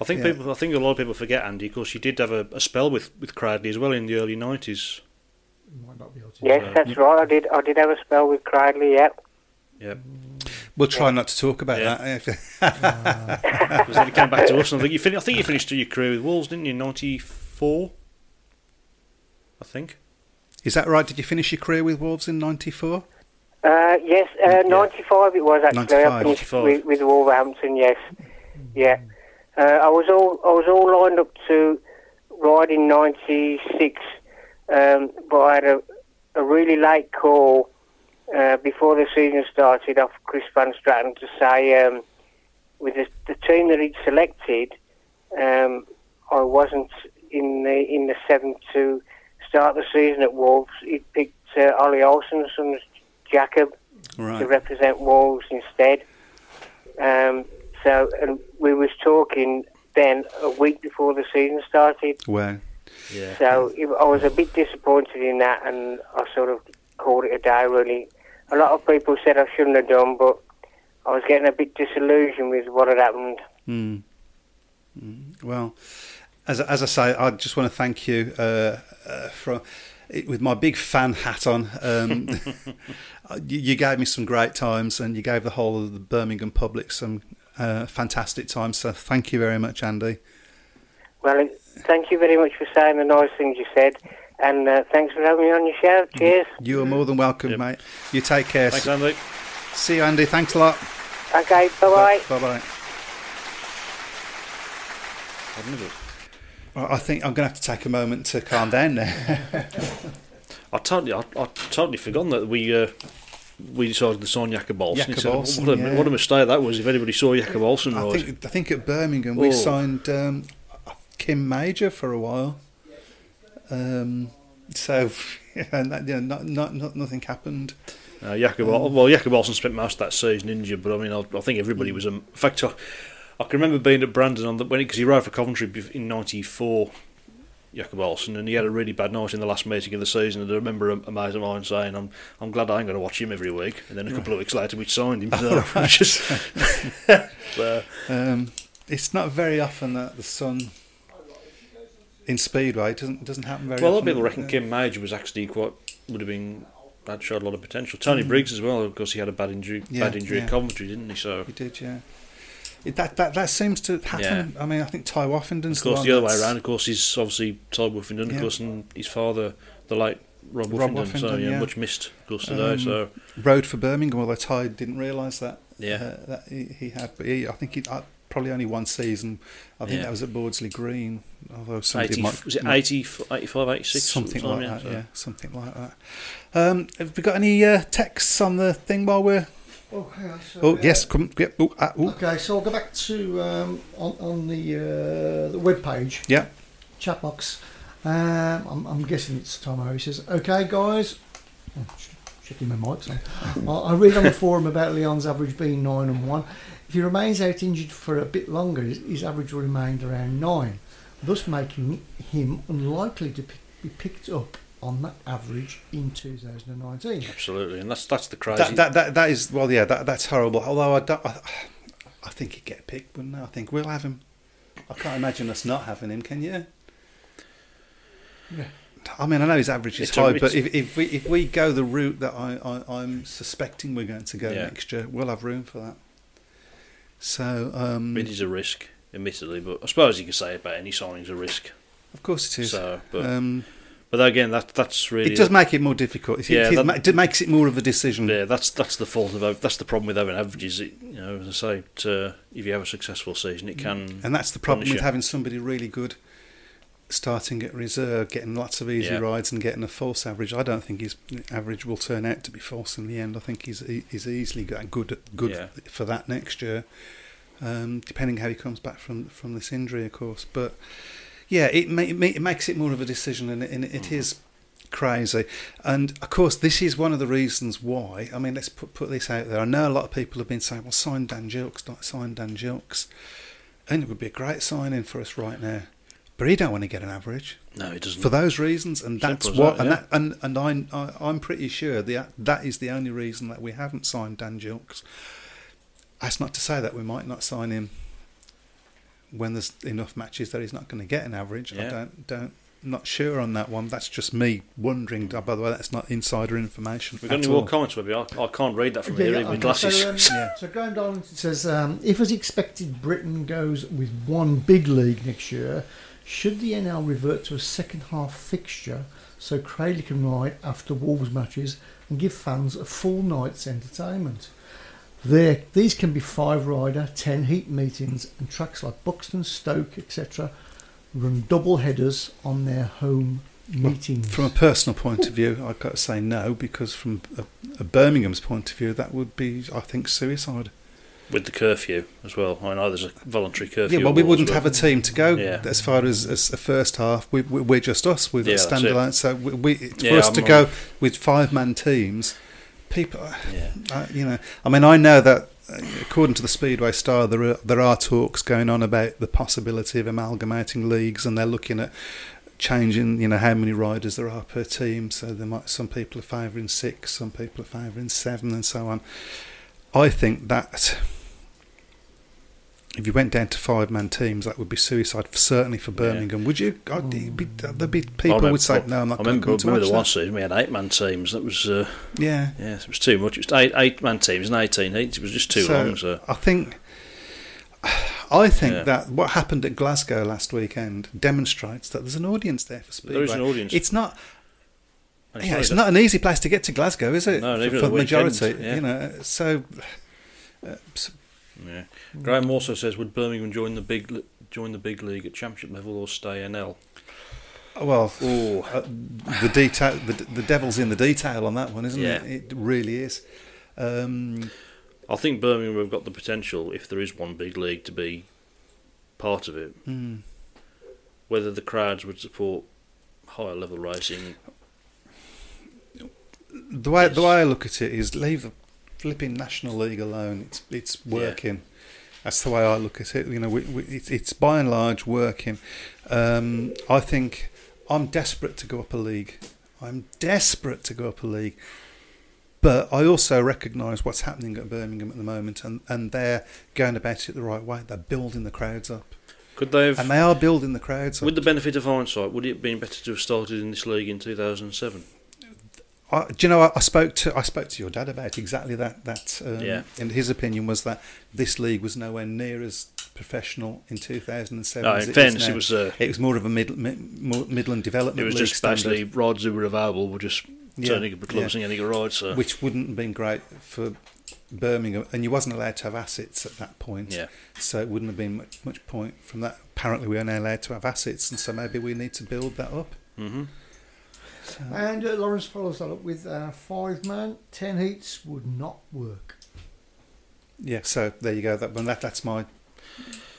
I think Yeah. people. I think a lot of people forget Andy because he did have a, a spell with with Cradley as well in the early nineties. Might not be able to Yes, do that's right. I did. I did have a spell with Cradley. Yeah. Yeah, we'll try not to talk about Yeah. that. [LAUGHS] because then he came back to us. And I think you fin- I think you finished your career with Wolves, didn't you? Ninety four. I think. Is that right? Did you finish your career with Wolves in '94? Uh, yes, uh, 95 it was actually. 95. I finished 95. with, with Wolverhampton. Yes, yeah. Uh, I was all I was all lined up to ride in '96, um, but I had a, a really late call uh, before the season started off Chris Van Straaten to say um, with the, the team that he'd selected, um, I wasn't in the in the seven to start the season at Wolves. He picked uh, Ollie Olsen's son's Jacob to represent Wolves instead. Um, so, and we was talking then a week before the season started. Well, Yeah. So it, I was a bit disappointed in that, and I sort of called it a day. Really, a lot of people said I shouldn't have done, but I was getting a bit disillusioned with what had happened. Mm. Mm. Well, as as I say, I just want to thank you uh, uh, for with my big fan hat on. Um, [LAUGHS] [LAUGHS] you, you gave me some great times, and you gave the whole of the Birmingham public some uh, fantastic time. So thank you very much, Andy. Well, thank you very much for saying the nice things you said, and uh, thanks for having me on your show. Cheers. You are more than welcome, Yep. mate. You take care. Thanks, Andy. See you, Andy. Thanks a lot. Okay, bye bye. Bye bye. I've I think I'm going to have to take a moment to calm down now. [LAUGHS] I totally, I, I totally forgotten that we uh, we decided to sign Jakob Olsen. A- Jakob Olsen, what, a, yeah. what a mistake that was! If anybody saw Jakob Olsen, I think I think at Birmingham we Oh. signed um, Kim Major for a while. Um, so [LAUGHS] and that, not, not, not nothing happened. Uh, Jakob, Ol- well, Jakob Olsen spent most of that season injured, but I mean, I, I think everybody was. Um, in fact, I, I can remember being at Brandon on the when because he rode for Coventry in '94, Jakob Olsen, and he had a really bad night in the last meeting of the season. And I remember a, a mate of mine saying, "I'm I'm glad I ain't going to watch him every week." And then a couple of weeks later, we signed him. [LAUGHS] So [LAUGHS] it's just, [LAUGHS] so, Um, it's not very often that the sun in Speedway it doesn't doesn't happen very well, a lot of people reckon Kim Major was actually quite would have been. That showed a lot of potential. Tony Briggs as well, because he had a bad injury, Mm. Yeah, bad injury yeah. at Coventry, didn't he? So He did, yeah. It, that, that that seems to happen. I mean, I think Tai Woffinden's Of course, one the other way around, of course, he's obviously Todd Woffinden, of course, and his father, the late Rob, Rob Woffinden. So, yeah, yeah. much missed, of course, today. Um, so, Rode for Birmingham, although Tai didn't realise that. Yeah. uh, that he, he had, but he, I think he uh, probably only one season. I think Yeah. that was at Bordesley Green. Although somebody 80, might was it might- 80, 85, 86? something like that. so- Yeah, something like that. Um, have we got any uh, texts on the thing while we're? Oh. So, Oh uh, yes, come. Yep. Oh, ah, oh. Okay, so I'll go back to um, on, on the uh, the web page, Yeah. chat box. Um, I'm, I'm guessing it's Tom Harris says, "Okay, guys." Oh, Checking my mic. [LAUGHS] I I read on the forum about Leon's average being nine and one. If he remains out injured for a bit longer, his, his average will remain around nine, thus making him unlikely to pick, be picked up on that average in 2019. Absolutely, and that's that's the crazy. That, that that that is well, yeah. That that's horrible. Although I don't, I, I think he'd get picked, wouldn't I? I think we'll have him. I can't imagine us not having him. Can you? Yeah. I mean, I know his average is It's a- high, but if, if we if we go the route that I, I I'm suspecting we're going to go Yeah. next year, we'll have room for that. So, um, it is a risk, admittedly, but I suppose you could say about any signing's a risk. of course it is. So, but um, but again, that that's really it does make it more difficult. It, Yeah, it, that- it makes it more of a decision. Yeah, that's that's the fault of that's the problem with having averages. It, you know, as I say, to, if you have a successful season, it can. And that's the problem with you. having somebody really good starting at reserve, getting lots of easy Yeah. rides and getting a false average. I don't think his average will turn out to be false in the end. I think he's he's easily got good good Yeah. for that next year, um, depending how he comes back from from this injury, of course. But yeah, it, ma- it, ma- it makes it more of a decision, and it, and it mm-hmm. is crazy. And of course, this is one of the reasons why. I mean, let's put put this out there. I know a lot of people have been saying, "Well, sign Dan Gilkes, don't sign Dan Gilkes," and it would be a great signing for us right now. But he don't want to get an average No, it doesn't. for those reasons, and that's Simple what. that, and yeah. that, and and I'm I, I'm pretty sure the that is the only reason that we haven't signed Dan Gilkes. That's not to say that we might not sign him when there's enough matches that he's not going to get an average. I don't don't not sure on that one. That's just me wondering. Oh, by the way, that's not insider information. We've got at any more comments, maybe? I, I can't read that from Yeah, here, yeah, even with glasses. So, um, Yeah. so going down, it says, um, if as expected, Britain goes with one big league next year, should the NL revert to a second half fixture so Cradley can ride after Wolves matches and give fans a full night's entertainment? There, these can be five rider, ten heat meetings, and tracks like Buxton, Stoke, etc. run double headers on their home meetings. From a personal point of view, I've got to say no because from a, a Birmingham's point of view, that would be, I think, suicide. with the curfew as well. I know there's a voluntary curfew. Yeah, well, we wouldn't have a team to go Yeah. as far as, as the first half. We, we, we're just us. We've Yeah, got that's standalone. So we, we, for Yeah, us to I'm go with five man teams, people, Yeah. you know, I mean, I know that uh, according to the Speedway Star, there are there are talks going on about the possibility of amalgamating leagues, and they're looking at changing, you know, how many riders there are per team. So there might some people are favouring six, some people are favouring seven, and so on. I think that if you went down to five man teams, that would be suicide, certainly for Birmingham. Would you? God, be, there'd be people I remember- would say, "No, I'm not I going remember, to remember watch the one season we had eight man teams. That was uh, Yeah, yeah, it was too much. It was eight eight man teams and eighteen heats. It was just too So, long. So I think, I think Yeah. that what happened at Glasgow last weekend demonstrates that there's an audience there for Speedway. There is an audience. It's not. Yeah, it's not an easy place to get to Glasgow, is it? No, for, even for at the the majority, weekend, yeah. you know. So, uh, s- Yeah. Graham also says, would Birmingham join the big join the big league at championship level or stay NL? well, Oh, uh, the detail, the, the devil's in the detail on that one, isn't Yeah. it? It really is. Um, I think Birmingham have got the potential, if there is one big league, to be part of it. hmm. Whether the crowds would support higher level racing, the way the way I look at it is leave the flipping National League alone. It's it's working. That's the way I look at it. You know, we, we, it's, it's by and large working. Um, I think I'm desperate to go up a league. I'm desperate to go up a league. But I also recognise what's happening at Birmingham at the moment, and, and they're going about it the right way. They're building the crowds up, could they have? and they are building the crowds up. with the benefit of hindsight, would it have been better to have started in this league in 2007? I, do you know? I, I spoke to I spoke to your dad about exactly that. That um, Yeah. and his opinion was that this league was nowhere near as professional in 2007. No, as in fairness, it was uh, It was more of a mid, mid, Midland development it was league just basically rides who were available were just Yeah, turning up clubs yeah. and getting a ride. So which wouldn't have been great for Birmingham, and you wasn't allowed to have assets at that point. yeah, So it wouldn't have been much, much point from that. Apparently, we are now allowed to have assets, and so maybe we need to build that up. hmm And uh, Lawrence follows that up with uh, five man, ten heats would not work. Yeah. So there you go. That one. That that's my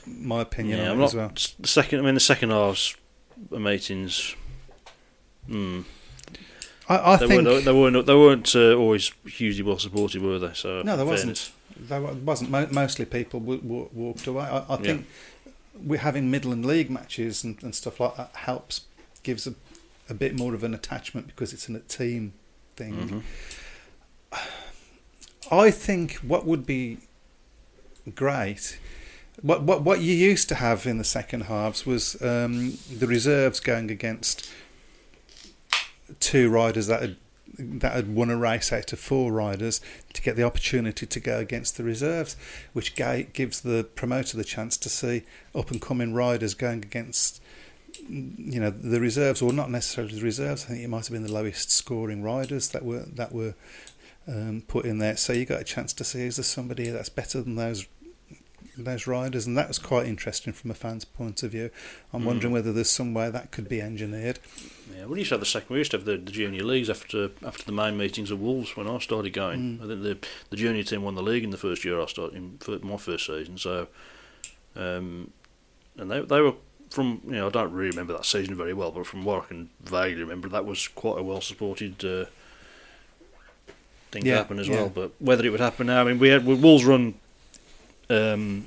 my opinion yeah. on I'm it not as well. the second. I mean, the second halves the meetings. Hmm. I, I they think weren't. They weren't. They weren't uh, always hugely well supported, were they? So No, there in wasn't. There wasn't. Mostly people w- w- walked away. I, I think we're having Midland League matches and, and stuff like that helps, gives a, a bit more of an attachment because it's in a team thing. Mhm. I think what would be great, what what what you used to have in the second halves was um, the reserves going against two riders that had that had won a race out of four riders to get the opportunity to go against the reserves, which gives the promoter the chance to see up and coming riders going against you know the reserves or not necessarily the reserves. I think it might have been the lowest scoring riders that were that were um, put in there. So you got a chance to see is there somebody that's better than those those riders, and that was quite interesting from a fan's point of view. I'm Mm. wondering whether there's some way that could be engineered. Yeah, we used to have the second. We used to have the, the junior leagues after after the main meetings of Wolves when I started going. Mm. I think the the junior team won the league in the first year I started in my first season. So, um, and they they were from you know I don't really remember that season very well, but from what I can vaguely remember, that was quite a well supported. Uh, Thing Yeah, to happen as yeah. well, but whether it would happen now, I mean, we had we, Wolves run, um,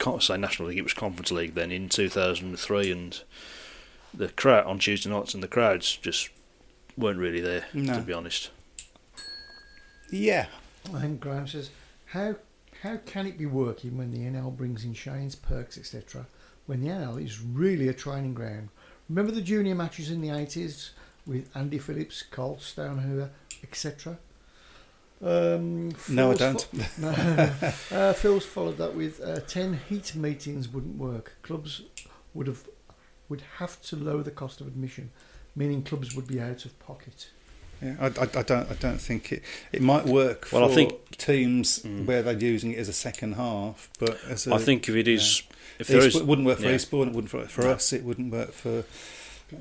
can't say National League, it was Conference League then in 2003, and the crowd on Tuesday nights and the crowds just weren't really there No. to be honest. Yeah, I think Graham says, how how can it be working when the NL brings in Shane's perks, etc., when the NL is really a training ground? Remember the junior matches in the 80s with Andy Phillips, Carl Stonehewer, etc.? Um, No, I don't. fo- no, [LAUGHS] no, no. Uh, Phil's followed that with uh, 10 heat meetings wouldn't work. Clubs would have would have to lower the cost of admission, meaning clubs would be out of pocket. Yeah, I, I, I don't. I don't think it. It might work for Well, I think- teams Mm. where they're using it as a second half, but as a, I think if it is, if East- there is, it wouldn't work for yeah. Eastbourne. It wouldn't for, for No. us. It wouldn't work for.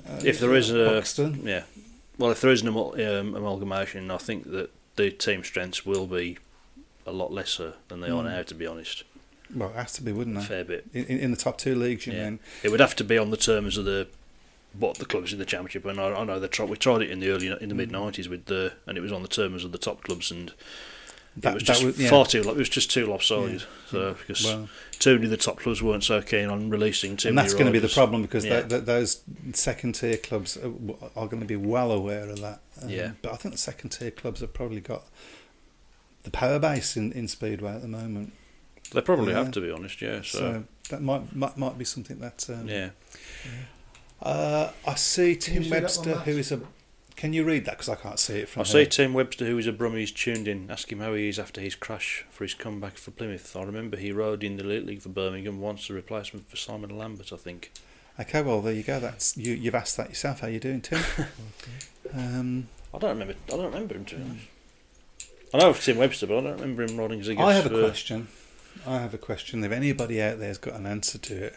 Uh, if there is a Buxton. yeah, well, if there is an um, amalgamation, I think that the team strengths will be a lot lesser than they are Mm. now. To be honest, Well, it has to be, wouldn't a it? fair bit. In, in the top two leagues, you Yeah. mean? It would have to be on the terms of the what the clubs in the championship. And I, I know they tried. We tried it in the early in the mid nineties with the, and it was on the terms of the top clubs, and That- it was just was- yeah. far too. It was just too lopsided. Yeah. So because Well, too many of the top clubs weren't so keen on releasing too and that's going to be the problem because Yeah. th th those second tier clubs are, are going to be well aware of that. Um, Yeah. But I think the second tier clubs have probably got the power base in, in Speedway at the moment. They probably have to be honest. Yeah. So, So that might might, might be something that. Um, yeah. Uh, I see Tim see Webster, one, who a. Can you read that? Because I can't see it from I here. see Tim Webster, who is a Brummie's tuned in. Ask him how he is after his crash for his comeback for Plymouth. I remember he rode in the Elite League for Birmingham once, a replacement for Simon Lambert, I think. Okay, well there you go. That's you. You've asked that yourself. How you doing, Tim? [LAUGHS] um, I don't remember. I don't remember him to be honest. I know of Tim Webster, but I don't remember him riding Ziggers. I have a for- question. I have a question. If anybody out there's got an answer to it,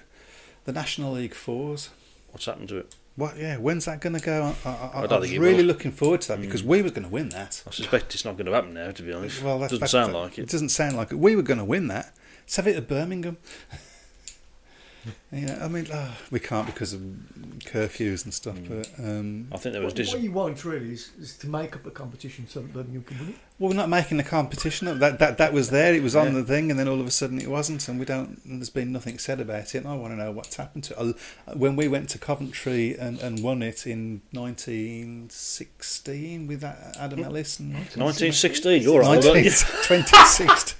the National League Fours. What's happened to it? What? Yeah, when's that going to go? I, I, I, I don't was really looking forward to that mm. because we were going to win that. I suspect it's not going to happen now. To be honest, Well, that doesn't sound like It it. doesn't sound like it. We were going to win that. Let's have it at Birmingham. [LAUGHS] yeah, I mean, ah, we can't because of curfews and stuff. Mm. But um, I think there was What, dis- what you want really is, is to make up a competition so that Birmingham can win it. well, we're not making a competition. That that that was there. It was on the thing, and then all of a sudden it wasn't, and we don't. And there's been nothing said about it. And I want to know what's happened to it. I- When we went to Coventry and, and won it in 1916 with Adam Ellis and 1916. You're right. 19, 2016.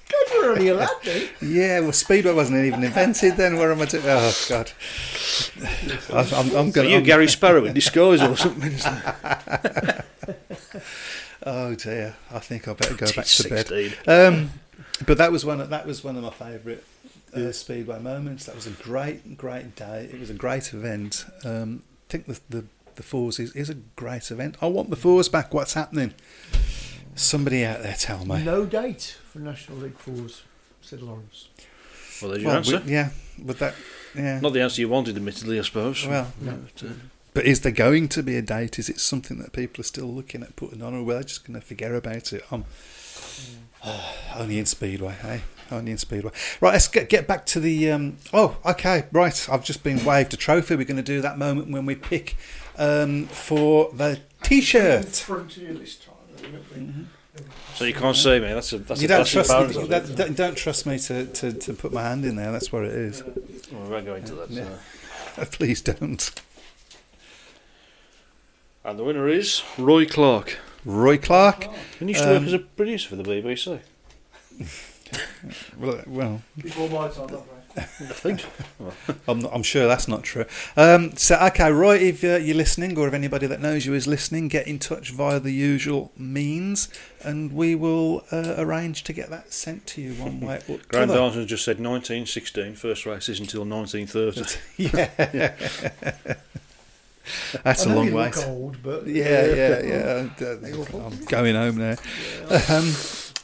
God, you're only a lad then. Yeah, well, Speedway wasn't even invented then. Where am I doing? Oh God, I, I'm, I'm going. you Gary Sparrow in disguise or something? [LAUGHS] Oh dear, I think I better go back to bed. Um, but that was one. Of, that was one of my favourite uh, Speedway moments. That was a great, great day. It was a great event. Um, I think the the, the fours is, is a great event. I want the fours back. What's happening? Somebody out there, tell me. No date for National League Fours, said Lawrence. Well, there's your Well, answer. we- yeah, but that, yeah. Not the answer you wanted, admittedly, I suppose. Well, But, uh, But is there going to be a date? Is it something that people are still looking at putting on, or we're just going to forget about it? Um, [SIGHS] only in Speedway, hey? Only in Speedway. Right, let's get get back to the. Um, oh, okay, right. I've just been waved a trophy. We're going to do that moment when we pick um, for the T-shirt. Frontier this time. So you can't see me. That's a that's You a don't that's trust bonus, me. I That, think. don't, don't trust me to, to, to put my hand in there. That's what it is. Well, we won't go into that. Yeah. so. [LAUGHS] Please don't. And the winner is Roy Clark. Roy Clark. And he used to work Um, as a producer for the BBC. [LAUGHS] Well, well Before my time, not I think. I'm, not, I'm sure that's not true. Um, so, okay, Roy, if uh, you're listening, or if anybody that knows you is listening, get in touch via the usual means, and we will uh, arrange to get that sent to you one way or [LAUGHS] Graham t'other. Just said 1916. First race is until 1930. [LAUGHS] Yeah, [LAUGHS] that's I a know long way. look old, but Yeah, yeah, yeah. Uh, I'm going home now. Um,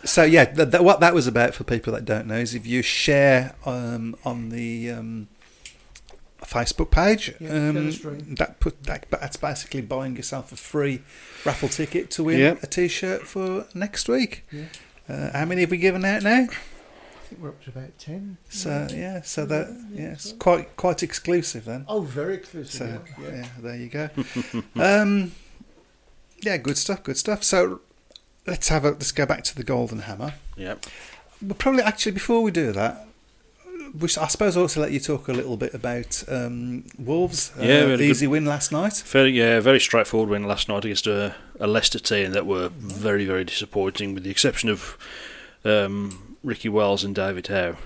so yeah, th- th- what that was about for people that don't know is if you share um, on the um, Facebook page, Yeah, um, that put that, that's basically buying yourself a free raffle ticket to win Yep. a T-shirt for next week. Yeah. Uh, how many have we given out now? I think we're up to about ten. So yeah, so that yes, quite quite exclusive then. Oh, very exclusive. So yeah. yeah, there you go. [LAUGHS] um, yeah, good stuff, good stuff. So let's have a let's go back to the golden hammer. yeah. But probably actually before we do that, we should, I suppose also let you talk a little bit about um, Wolves. Uh, Yeah, a easy win last night. Very, yeah, very straightforward win last night against a, a Leicester team that were very, very disappointing, with the exception of um, Ricky Wells and David Howe.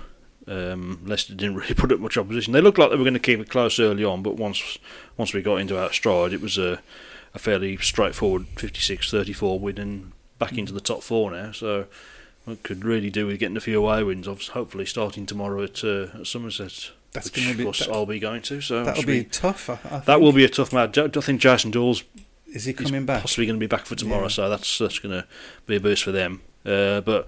Um, Leicester didn't [LAUGHS] really put up much opposition. They looked like they were going to keep it close early on, but once once we got into our stride, it was a, a fairly straightforward 56-34 win and back into the top four now. So we could really do with getting a few away wins. Hopefully starting tomorrow at, uh, at Somerset, That's be- that- I'll be going to. So That'll should be tough. I, I that will be a tough match. I think Jason Dawes Is he coming back? Possibly going to be back for tomorrow, Yeah. so that's that's going to be a boost for them. Uh, but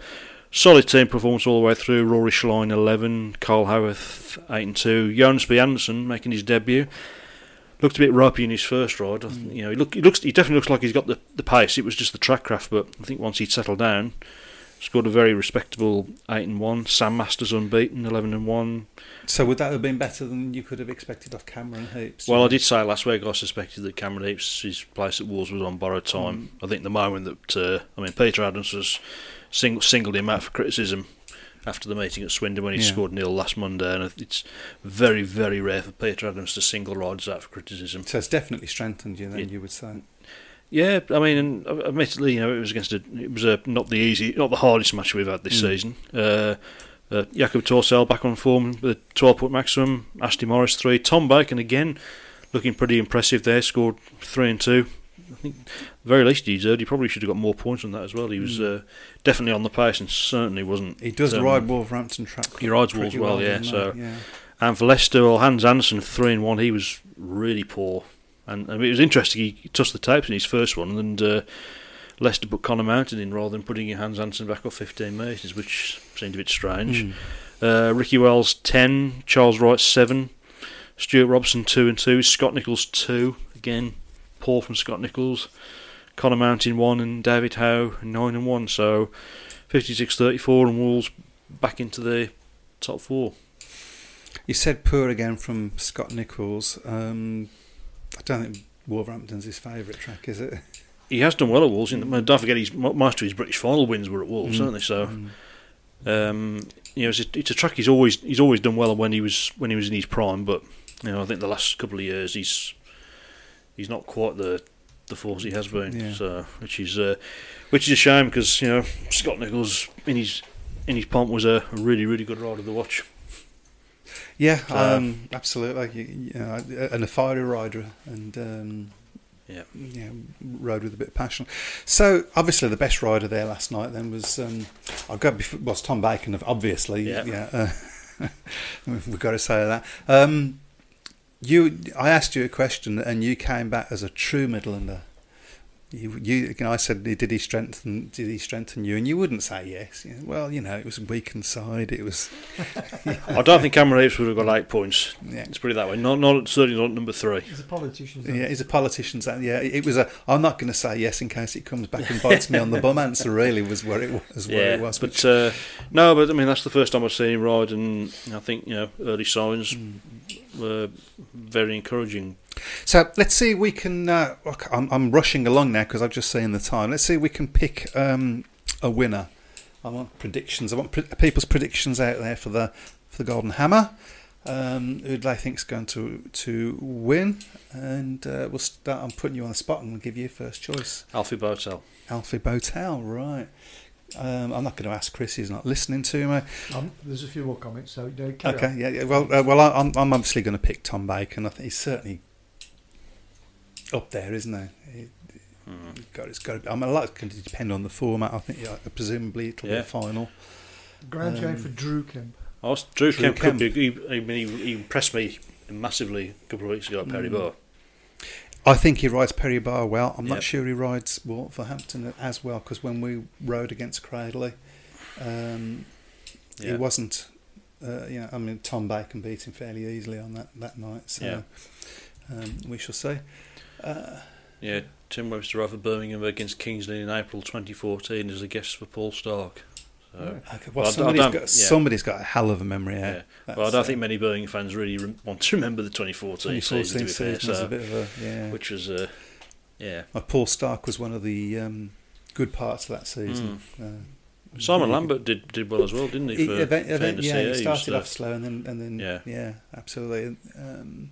solid team performance all the way through. Rory Schlein eleven, Carl Howarth eight and two, Jonas B Anderson making his debut. Looked a bit ropey in his first ride. I think, you know, he, look, he looks he definitely looks like he's got the, the pace. It was just the track craft, but I think once he'd settled down, scored a very respectable eight and one. Sam Masters unbeaten, eleven and one. So would that have been better than you could have expected off Cameron Heaps? Well, I did say last week I suspected that Cameron Heaps, his place at Wolves was on borrowed time. I think the moment that uh, I mean Peter Adams was sing- singled him out for criticism after the meeting at Swindon when he Yeah. scored nil last Monday, and it's very very rare for Peter Adams to single Rods out for criticism. So it's definitely strengthened you. Then It- you would say. Yeah, I mean, and admittedly, you know, it was against a, it was a, not the easy, not the hardest match we've had this Mm. season. Uh, Uh, Jacob Thorssell back on form with a 12 point maximum. Ashley Morris three. Tom Bacon again looking pretty impressive there. Scored three and two. I think the very least he deserved. He probably should have got more points on that as well. He was uh, definitely on the pace and certainly wasn't. He does um, ride Wolverhampton track. He rides pretty Wolves well, yeah, so- yeah. And for Leicester, well, Hans Andersen three and one. He was really poor, and, and it was interesting. He touched the tapes in his first one, and uh, Leicester put Connor Mountain in rather than putting Hans Andersen back off 15 metres, which seemed a bit strange. Hmm. Uh, Ricky Wells ten, Charles Wright seven, Stuart Robson two and two, Scott Nicholls two again, poor from Scott Nicholls, Connor Mountain one, and David Howe nine and one. So 56-34 and Wolves back into the top four. You said poor again from Scott Nicholls. Um, I don't think Wolverhampton's his favourite track, is it? he has done well at Wolves. The, don't forget, his most of his British final wins were at Wolves, Mm. certainly. So, Mm. um, you know, it's a, it's a track he's always he's always done well when he was when he was in his prime. But you know, I think the last couple of years he's he's not quite the the force he has been. Yeah. So, which is uh, which is a shame because you know Scott Nicholls in his in his pomp was a really really good rider to watch. Yeah, So- um, absolutely. You, know, and a fiery rider, and um, Yeah. yeah, rode with a bit of passion. So obviously, the best rider there last night then was um, I've got before, was Tom Bacon, obviously. Yeah. uh, [LAUGHS] we've got to say that. Um, you, I asked you a question, and you came back as a true Midlander. You, you, you know, I said, did he strengthen? Did he strengthen you? And you wouldn't say yes. You know, well, you know, it was a weakened side. It was. [LAUGHS] I don't think Cameron Heaps would have got eight points. Yeah. Let's put it that way. Not not certainly not number three. He's a politician. Yeah, he's a politician. so, Yeah, it was a. I'm not going to say yes in case it comes back and bites me on the bum. Answer really was where it was. Where yeah, it was. but uh, no, but I mean that's the first time I've seen him ride, and I think you know early signs Hmm. Were very encouraging. So let's see. if We can. Uh, I'm, I'm rushing along now because I've just seen the time. Let's see. if We can pick um, a winner. I want predictions. I want pre- people's predictions out there for the for the Golden Hammer. Um, who do they think's going to to win? And uh, we'll start. I'm putting you on the spot and give you first choice. Alfie Bowtell. Alfie Bowtell, right? Um, I'm not going to ask Chris. He's not listening to me. Um, there's a few more comments, so you know, carry Okay, on. yeah, yeah. Well, uh, well, I- I'm, I'm obviously going to pick Tom Bacon. I think he's certainly up there, isn't he? he he's got, it's got to be, I'm a lot going to depend on the format. I think, yeah, presumably it'll be a final. Graham's going Um, for Drew Kemp. I was, Drew, Drew Kemp, Kemp. could be. He, I mean, he, he impressed me massively a couple of weeks ago at Perry Mm. Barr. I think he rides Perry Barr well. I'm not sure he rides Wolverhampton as well because when we rode against Cradley, um, he wasn't. Uh, you know, I mean, Tom Bacon beat him fairly easily on that, that night. So um, we shall see. Uh, Yeah, Tim Webster over Birmingham against Kingsley in April 2014 as a guest for Paul Stark. So, Okay, Well, well, I- I somebody's don't- got yeah. somebody's got a hell of a memory. Yeah, yeah. Well, I don't uh, think many Birmingham fans really rem- want to [LAUGHS] remember the 2014, 2014 season, to be fair, season was so- a bit of a yeah. which was, uh, yeah. Uh, Paul Stark was one of the um, good parts of that season. Uh, Simon really Lambert did did well as well, didn't he? He, For event, event, yeah, NSCA? he was, started uh, off slow and then and then Yeah. yeah, absolutely. Um,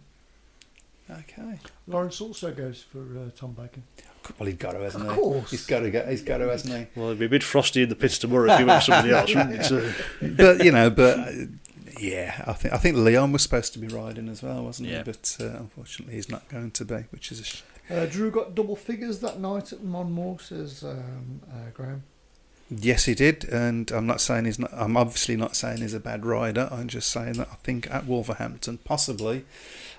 okay, Lawrence also goes for uh, Tom Bacon. Well he's got to, hasn't Of he? course. he's got to go. He's got to, hasn't he? Well, it'd be a bit frosty in the pits tomorrow if he went somebody else, wouldn't it? [LAUGHS] So, but you know, but uh, yeah, I think I think Leon was supposed to be riding as well, wasn't Yeah. he? But uh, unfortunately, he's not going to be, which is a sh- Uh, Drew got double figures that night at Monmore, says um, uh, Graham. Yes, he did, and I'm not saying he's not. I'm obviously not saying he's a bad rider. I'm just saying that I think at Wolverhampton, possibly,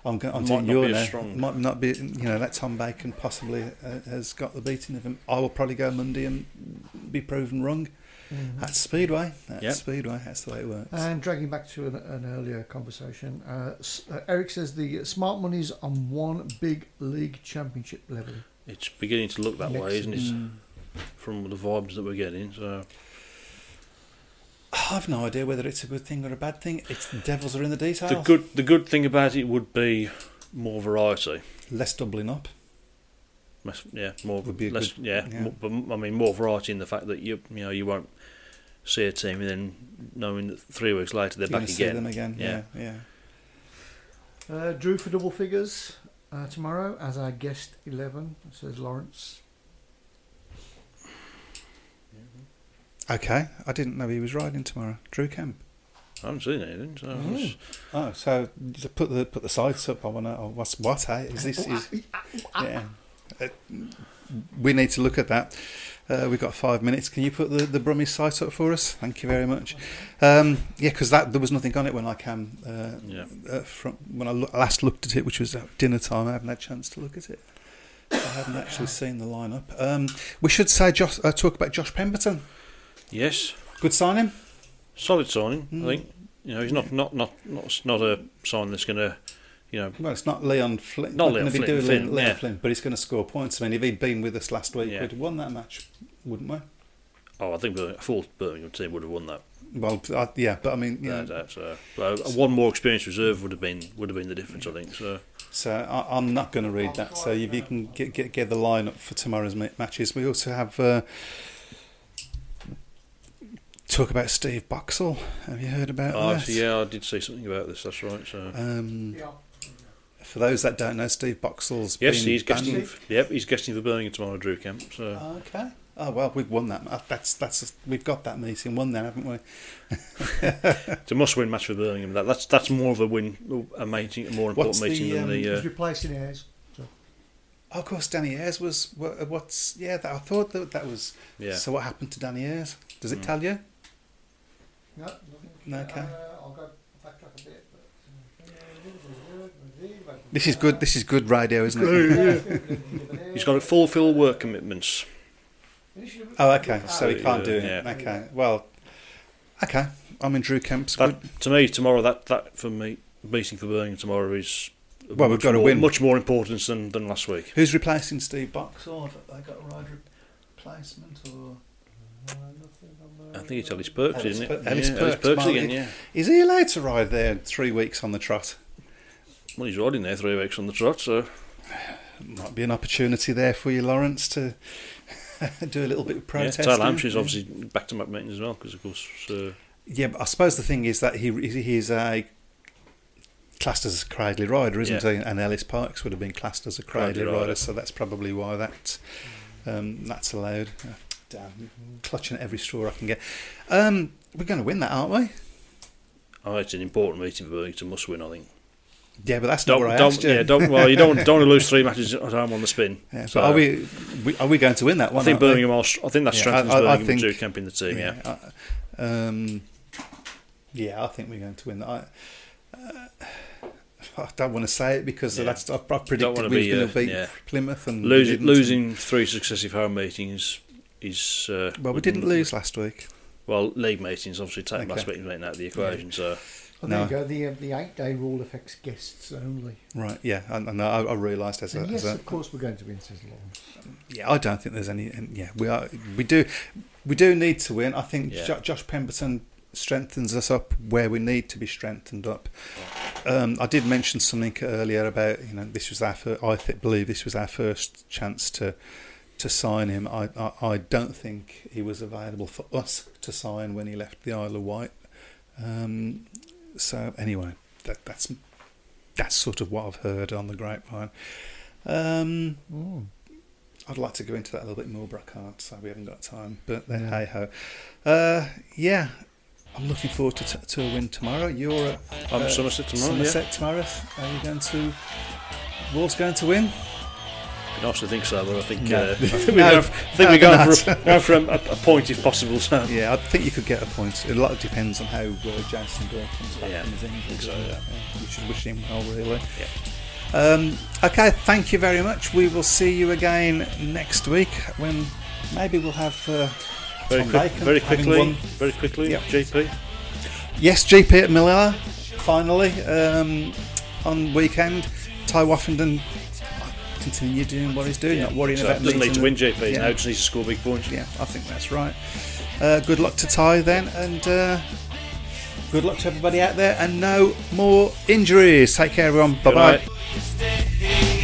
I'm going. I'm Might not your be strong. Might not be. You know, that Tom Bacon possibly uh, has got the beating of him. I will probably go Monday and be proven wrong. at Speedway. That's Yep. Speedway. That's the way it works. And dragging back to an, an earlier conversation, uh, uh, Eric says the smart money's on one big league championship level. it's beginning to look that Next. way, isn't it? Mm. From the vibes that we're getting. So [SIGHS] I've no idea whether it's a good thing or a bad thing. It's the devils are in the details. the good the good thing about it would be more variety. less doubling up. Less- Yeah, more Would be a less, good- yeah, yeah. More, but I mean more variety in the fact that you you know you won't see a team and then knowing that three weeks later they're You're back gonna see again. them again. Yeah, Yeah. yeah. Uh, Drew for double figures uh, tomorrow as our guest 11, says Lawrence. Okay, I didn't know he was riding tomorrow. Drew Kemp. I haven't seen anything. So I was- Oh, so put the put the sites up. I want to. Oh, what's what? Hey, is this? Is, yeah. Uh, we need to look at that. Uh, we've got five minutes. Can you put the the Brummies site up for us? Thank you very much. Um, yeah, because that there was nothing on it when I came. Uh, Yeah. uh, from when I loo- last looked at it, which was at dinner time. I haven't had a chance to look at it. I haven't actually seen the lineup. Um, we should say Josh, uh, talk about Josh Pemberton. Yes, Good signing. solid signing. Hmm. I think you know he's not not not not not a sign that's going to you know Well, it's not Leon Flynn. Not Leon Flynn, Flynn, Leon, Leon yeah. Flynn, but he's going to score points. I mean, if he'd been with us last week, Yeah. we'd have won that match, wouldn't we? Oh, I think I thought Birmingham team would have won that. Well, I, yeah, but I mean, you know, that, that uh, one more experienced reserve would have been would have been the difference. I think so. so I, I'm not going to read that. So if you can get get, get the line up for tomorrow's matches, we also have uh, talk about Steve Boxall. Have you heard about this? Oh, that? yeah, I did see something about this. That's right. So Um, for those that don't know, Steve Boxall's yes, been he's guesting. banned- Yep, he's guesting for Birmingham tomorrow, Drew Kemp. So Okay. Oh well, we've won that. That's that's we've got that meeting won then, haven't we? [LAUGHS] it's a must-win match for Birmingham. That, that's that's more of a win, a meeting, a more important What's the, meeting than um, the. He's Uh, replacing Ayres. So. Oh, of course, Danny Ayres was wha- what's yeah. That, I thought that that was. Yeah. So what happened to Danny Ayres? Does it Mm. tell you? No, nothing. Okay. Uh, I'll go backtrack a bit. But, This is good. This is good radio, isn't it? he's got to fulfil work commitments. oh, okay. So he can't do it. yeah. Okay. Well, okay. I'm in Drew Kemp's. That, to me, tomorrow that that for me meeting for Birmingham tomorrow is Well, we've much got to more, win. much more importance than, than last week. Who's replacing Steve Boxall? Have they got a rider replacement or? I think it's Ellis Perks, Ellis isn't Per- it? Ellis yeah, Perks, Perks again. Yeah. Is he allowed to ride there three weeks on the trot? Well, he's riding there three weeks on the trot, so Might be an opportunity there for you, Lawrence, to [LAUGHS] do a little bit of protest. yeah. protesting. Tyler Hampshire's obviously back to back meetings as well because of course. Uh, Yeah, but I suppose the thing is that he he's a classed as a Cradley rider, isn't Yeah. he? And Ellis Perks would have been classed as a Cradley, Cradley rider, rider. so that's probably why that um, that's allowed. Damn, clutching at every straw I can get. Um, we're going to win that, aren't we? oh, it's an important meeting for Birmingham. It's a must win, I think. Yeah, but that's not Don't, what I don't, asked you. yeah, don't. Well, you don't don't want to [LAUGHS] lose three matches at home on the spin. Yeah, So, but are we, we are we going to win that one? I think? Birmingham. Are, I think that Yeah, strengthens I- I- I think- Kemp in the team. Yeah. I- um, yeah, I think we're going to win that. I, uh, I don't want to say it because Yeah. that's I've, I've predicted we were going to beat yeah. Plymouth and Losing losing three successive home meetings is. Uh, Well, we didn't lose last week. Well, league meetings obviously take Okay. last week's meeting out of the equation. So Well, No. there you go. The, uh, the eight day rule affects guests only. Right, yeah, and, and I, I realised as a, yes, as a of course, we're going to win, says Lawrence. yeah, I don't think there's any. and Yeah, we are. We do. We do need to win. I think Yeah. Josh Pemberton strengthens us up where we need to be strengthened up. Um, I did mention something earlier about you know this was our fir- I th- believe this was our first chance to to sign him. I, I I don't think he was available for us to sign when he left the Isle of Wight. Um, so anyway, that that's that's sort of what I've heard on the grapevine. Um, I'd like to go into that a little bit more, but I can't, so we haven't got time. But then, hey ho. Uh, yeah, I'm looking forward to, t- to a win tomorrow. You're at I'm uh, Somerset tomorrow. Somerset tomorrow. Are you going to? Wolves going to win? Yeah, nice to think so, but I think No. uh, [LAUGHS] I think we're going for, I think we're going [LAUGHS] for, a, going for a, a point if possible. So Yeah, I think you could get a point. A lot depends on how uh, Jason Gore comes back Yeah, from his injury. so, doesn't yeah. We should wish him well, really. Yeah. Um, okay, thank you very much. We will see you again next week when maybe we'll have uh, very Tom quick, Bacon very quickly, very quickly, Yep. GP. Yes, GP at Miller finally um, on weekend. Tai Woffinden continue doing what he's doing, not worrying So about doesn't need to win GP Yeah. now; just needs to score big points. Yeah, I think that's right. Uh, good luck to Tai then, and uh, good luck to everybody out there, and no more injuries. Take care, everyone. Bye bye.